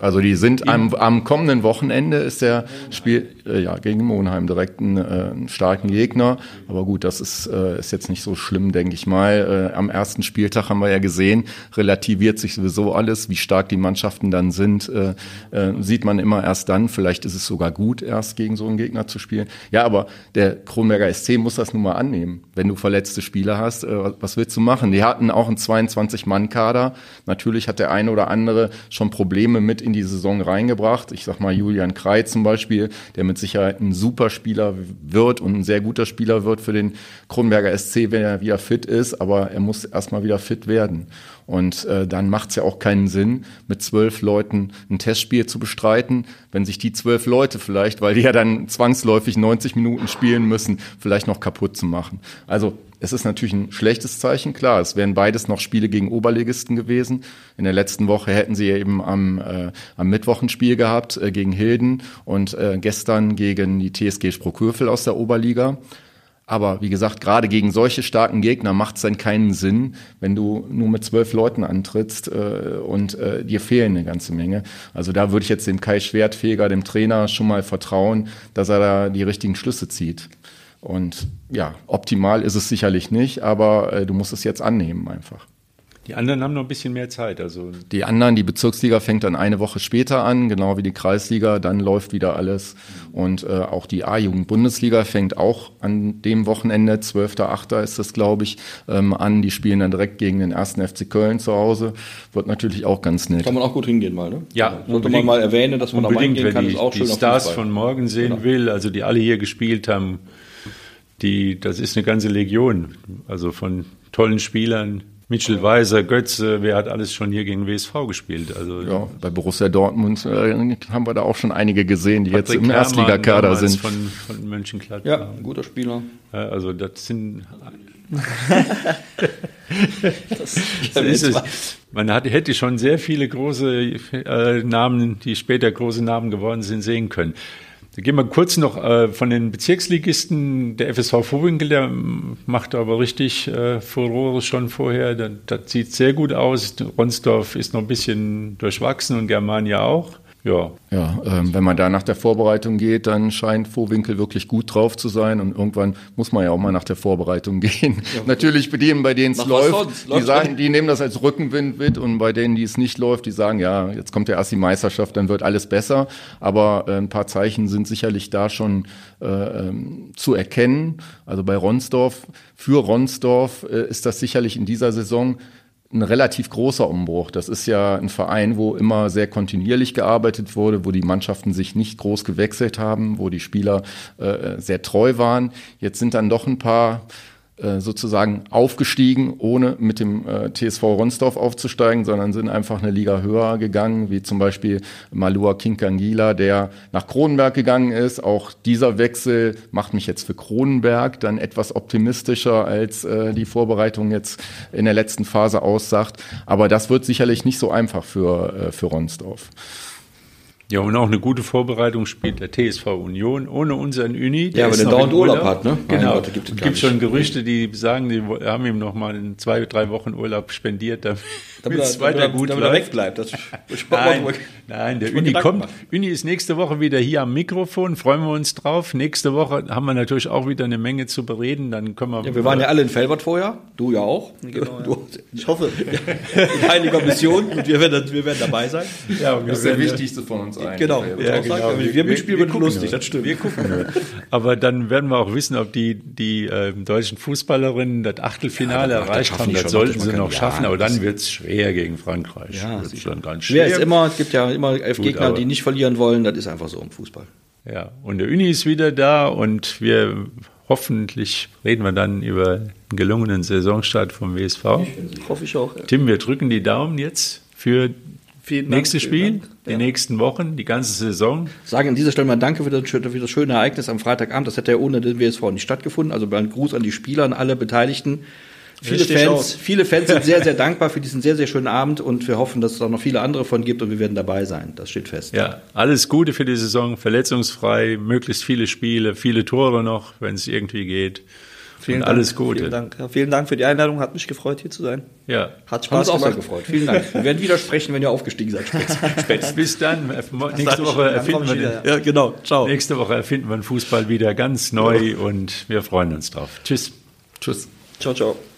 Also die sind am, am kommenden Wochenende ist der Spiel äh, ja gegen Monheim direkt ein, äh, einen starken Gegner. Aber gut, das ist, äh, ist jetzt nicht so schlimm, denke ich mal. Äh, am ersten Spieltag haben wir ja gesehen, relativiert sich sowieso alles, wie stark die Mannschaften dann sind, äh, äh, sieht man immer erst dann. Vielleicht ist es sogar gut, erst gegen so einen Gegner zu spielen. Ja, aber der Kronberger SC muss das nun mal annehmen. Wenn du verletzte Spieler hast, äh, was willst du machen? Die hatten auch einen 22-Mann-Kader. Natürlich hat der eine oder andere schon Probleme mit in die Saison reingebracht. Ich sag mal Julian Krei zum Beispiel, der mit Sicherheit ein super Spieler wird und ein sehr guter Spieler wird für den Kronberger SC, wenn er wieder fit ist. Aber er muss erstmal wieder fit werden. Und äh, dann macht es ja auch keinen Sinn, mit zwölf Leuten ein Testspiel zu bestreiten, wenn sich die zwölf Leute vielleicht, weil die ja dann zwangsläufig 90 Minuten spielen müssen, vielleicht noch kaputt zu machen. Also es ist natürlich ein schlechtes Zeichen, klar. Es wären beides noch Spiele gegen Oberligisten gewesen. In der letzten Woche hätten sie eben am, äh, am Mittwoch ein Spiel gehabt äh, gegen Hilden und äh, gestern gegen die TSG Sprockhövel aus der Oberliga. Aber wie gesagt, gerade gegen solche starken Gegner macht es dann keinen Sinn, wenn du nur mit zwölf Leuten antrittst äh, und äh, dir fehlen eine ganze Menge. Also da würde ich jetzt dem Kai Schwertfeger, dem Trainer, schon mal vertrauen, dass er da die richtigen Schlüsse zieht. Und ja, optimal ist es sicherlich nicht, aber äh, du musst es jetzt annehmen einfach. Die anderen haben noch ein bisschen mehr Zeit. Also die anderen, die Bezirksliga fängt dann eine Woche später an, genau wie die Kreisliga, dann läuft wieder alles. Und äh, auch die A-Jugend-Bundesliga fängt auch an dem Wochenende, 12.8. ist das, glaube ich, ähm, an. Die spielen dann direkt gegen den ersten FC Köln zu Hause. Wird natürlich auch ganz nett. Kann man auch gut hingehen mal, ne? Ja, sollte man mal erwähnen, dass man da mal hingehen kann, die, ist auch die schön Stars von morgen sehen genau. will, also die alle hier gespielt haben, die, das ist eine ganze Legion, also von tollen Spielern, Mitchell Weiser, Götze, wer hat alles schon hier gegen WSV gespielt? Also ja, bei Borussia Dortmund äh, haben wir da auch schon einige gesehen, die Patrick jetzt im Erstligakader sind. Von, von Mönchengladbach. Ja, ein guter Spieler. Ja, also das sind das, *laughs* so ist es. Man hat, hätte schon sehr viele große äh, Namen, die später große Namen geworden sind, sehen können. Da gehen wir kurz noch äh, von den Bezirksligisten. Der FSV Vorwinkel, der macht aber richtig äh, Furore schon vorher. Das, das sieht sehr gut aus. Ronsdorf ist noch ein bisschen durchwachsen und Germania auch. Ja. Ja, ähm, wenn man da nach der Vorbereitung geht, dann scheint Vorwinkel wirklich gut drauf zu sein und irgendwann muss man ja auch mal nach der Vorbereitung *laughs* gehen. Ja. Natürlich bei denen, bei denen es läuft, die sagen, die nehmen das als Rückenwind mit und bei denen, die es nicht läuft, die sagen, ja, jetzt kommt ja erst die Meisterschaft, dann wird alles besser. Aber äh, ein paar Zeichen sind sicherlich da schon äh, ähm, zu erkennen. Also bei Ronsdorf, für Ronsdorf äh, ist das sicherlich in dieser Saison ein relativ großer Umbruch. Das ist ja ein Verein, wo immer sehr kontinuierlich gearbeitet wurde, wo die Mannschaften sich nicht groß gewechselt haben, wo die Spieler äh, sehr treu waren. Jetzt sind dann doch ein paar äh, sozusagen aufgestiegen, ohne mit dem äh, TSV Ronsdorf aufzusteigen, sondern sind einfach eine Liga höher gegangen, wie zum Beispiel Malua Kinkangila, der nach Kronenberg gegangen ist. Auch dieser Wechsel macht mich jetzt für Kronenberg dann etwas optimistischer, als äh, die Vorbereitung jetzt in der letzten Phase aussagt. Aber das wird sicherlich nicht so einfach für, äh, für Ronsdorf. Ja, und auch eine gute Vorbereitung spielt der TSV Union ohne unseren Uni. Der ja, aber der dauernd Urlaub. Urlaub hat, ne? Genau. Gott, gibt es gibt schon Gerüchte, die sagen, die haben ihm noch mal in zwei, drei Wochen Urlaub spendiert, damit damit es weiter damit, gut damit er wegbleibt. Das nein, nein, der Uni kommt. Uni ist nächste Woche wieder hier am Mikrofon. Freuen wir uns drauf. Nächste Woche haben wir natürlich auch wieder eine Menge zu bereden. Dann können wir. Ja, wir waren ja alle in Felbert vorher. Du ja auch. Genau, du, ja. Ich hoffe. *laughs* in heiliger Mission. Und wir werden, wir werden dabei sein. Ja, das ist der wichtigste von uns allen. Genau. Ja, genau. Wir, wir mitspielen wird lustig. Das stimmt. Wir gucken nur. Aber dann werden wir auch wissen, ob die, die äh, deutschen Fußballerinnen das Achtelfinale ja, erreicht haben. Das sollten sie noch schaffen. Aber dann wird es schwer gegen Frankreich. Ja, ist dann ganz schwer. Schwer ist immer, es gibt ja immer elf Gut, Gegner, die nicht verlieren wollen. Das ist einfach so im Fußball. Ja, und der Uni ist wieder da und wir hoffentlich reden wir dann über einen gelungenen Saisonstart vom WSV. Ich hoffe ich auch. Ja. Tim, wir drücken die Daumen jetzt für Vielen nächstes Dank, Spiel, die ja. nächsten Wochen, die ganze Saison. Sagen an dieser Stelle mal Danke für das, für das schöne Ereignis am Freitagabend. Das hätte ja ohne den WSV nicht stattgefunden. Also ein Gruß an die Spieler, an alle Beteiligten. Viele Fans, viele Fans sind sehr, *laughs* sehr dankbar für diesen sehr, sehr schönen Abend und wir hoffen, dass es auch noch viele andere von gibt und wir werden dabei sein. Das steht fest. Ja, alles Gute für die Saison, verletzungsfrei, möglichst viele Spiele, viele Tore noch, wenn es irgendwie geht. Und alles Gute. Vielen Dank. Ja, vielen Dank für die Einladung. Hat mich gefreut, hier zu sein. Ja. Hat Hat uns Spaß auch sehr gemacht. gefreut. Vielen Dank. Wir werden wieder sprechen, wenn ihr aufgestiegen seid. Spätz. *laughs* Spätz. Bis dann. Nächste Woche erfinden wir den, wieder. Ja, genau. Ciao. nächste Woche erfinden wir den Fußball wieder ganz neu und wir freuen uns drauf. Tschüss. Tschüss. Ciao, ciao.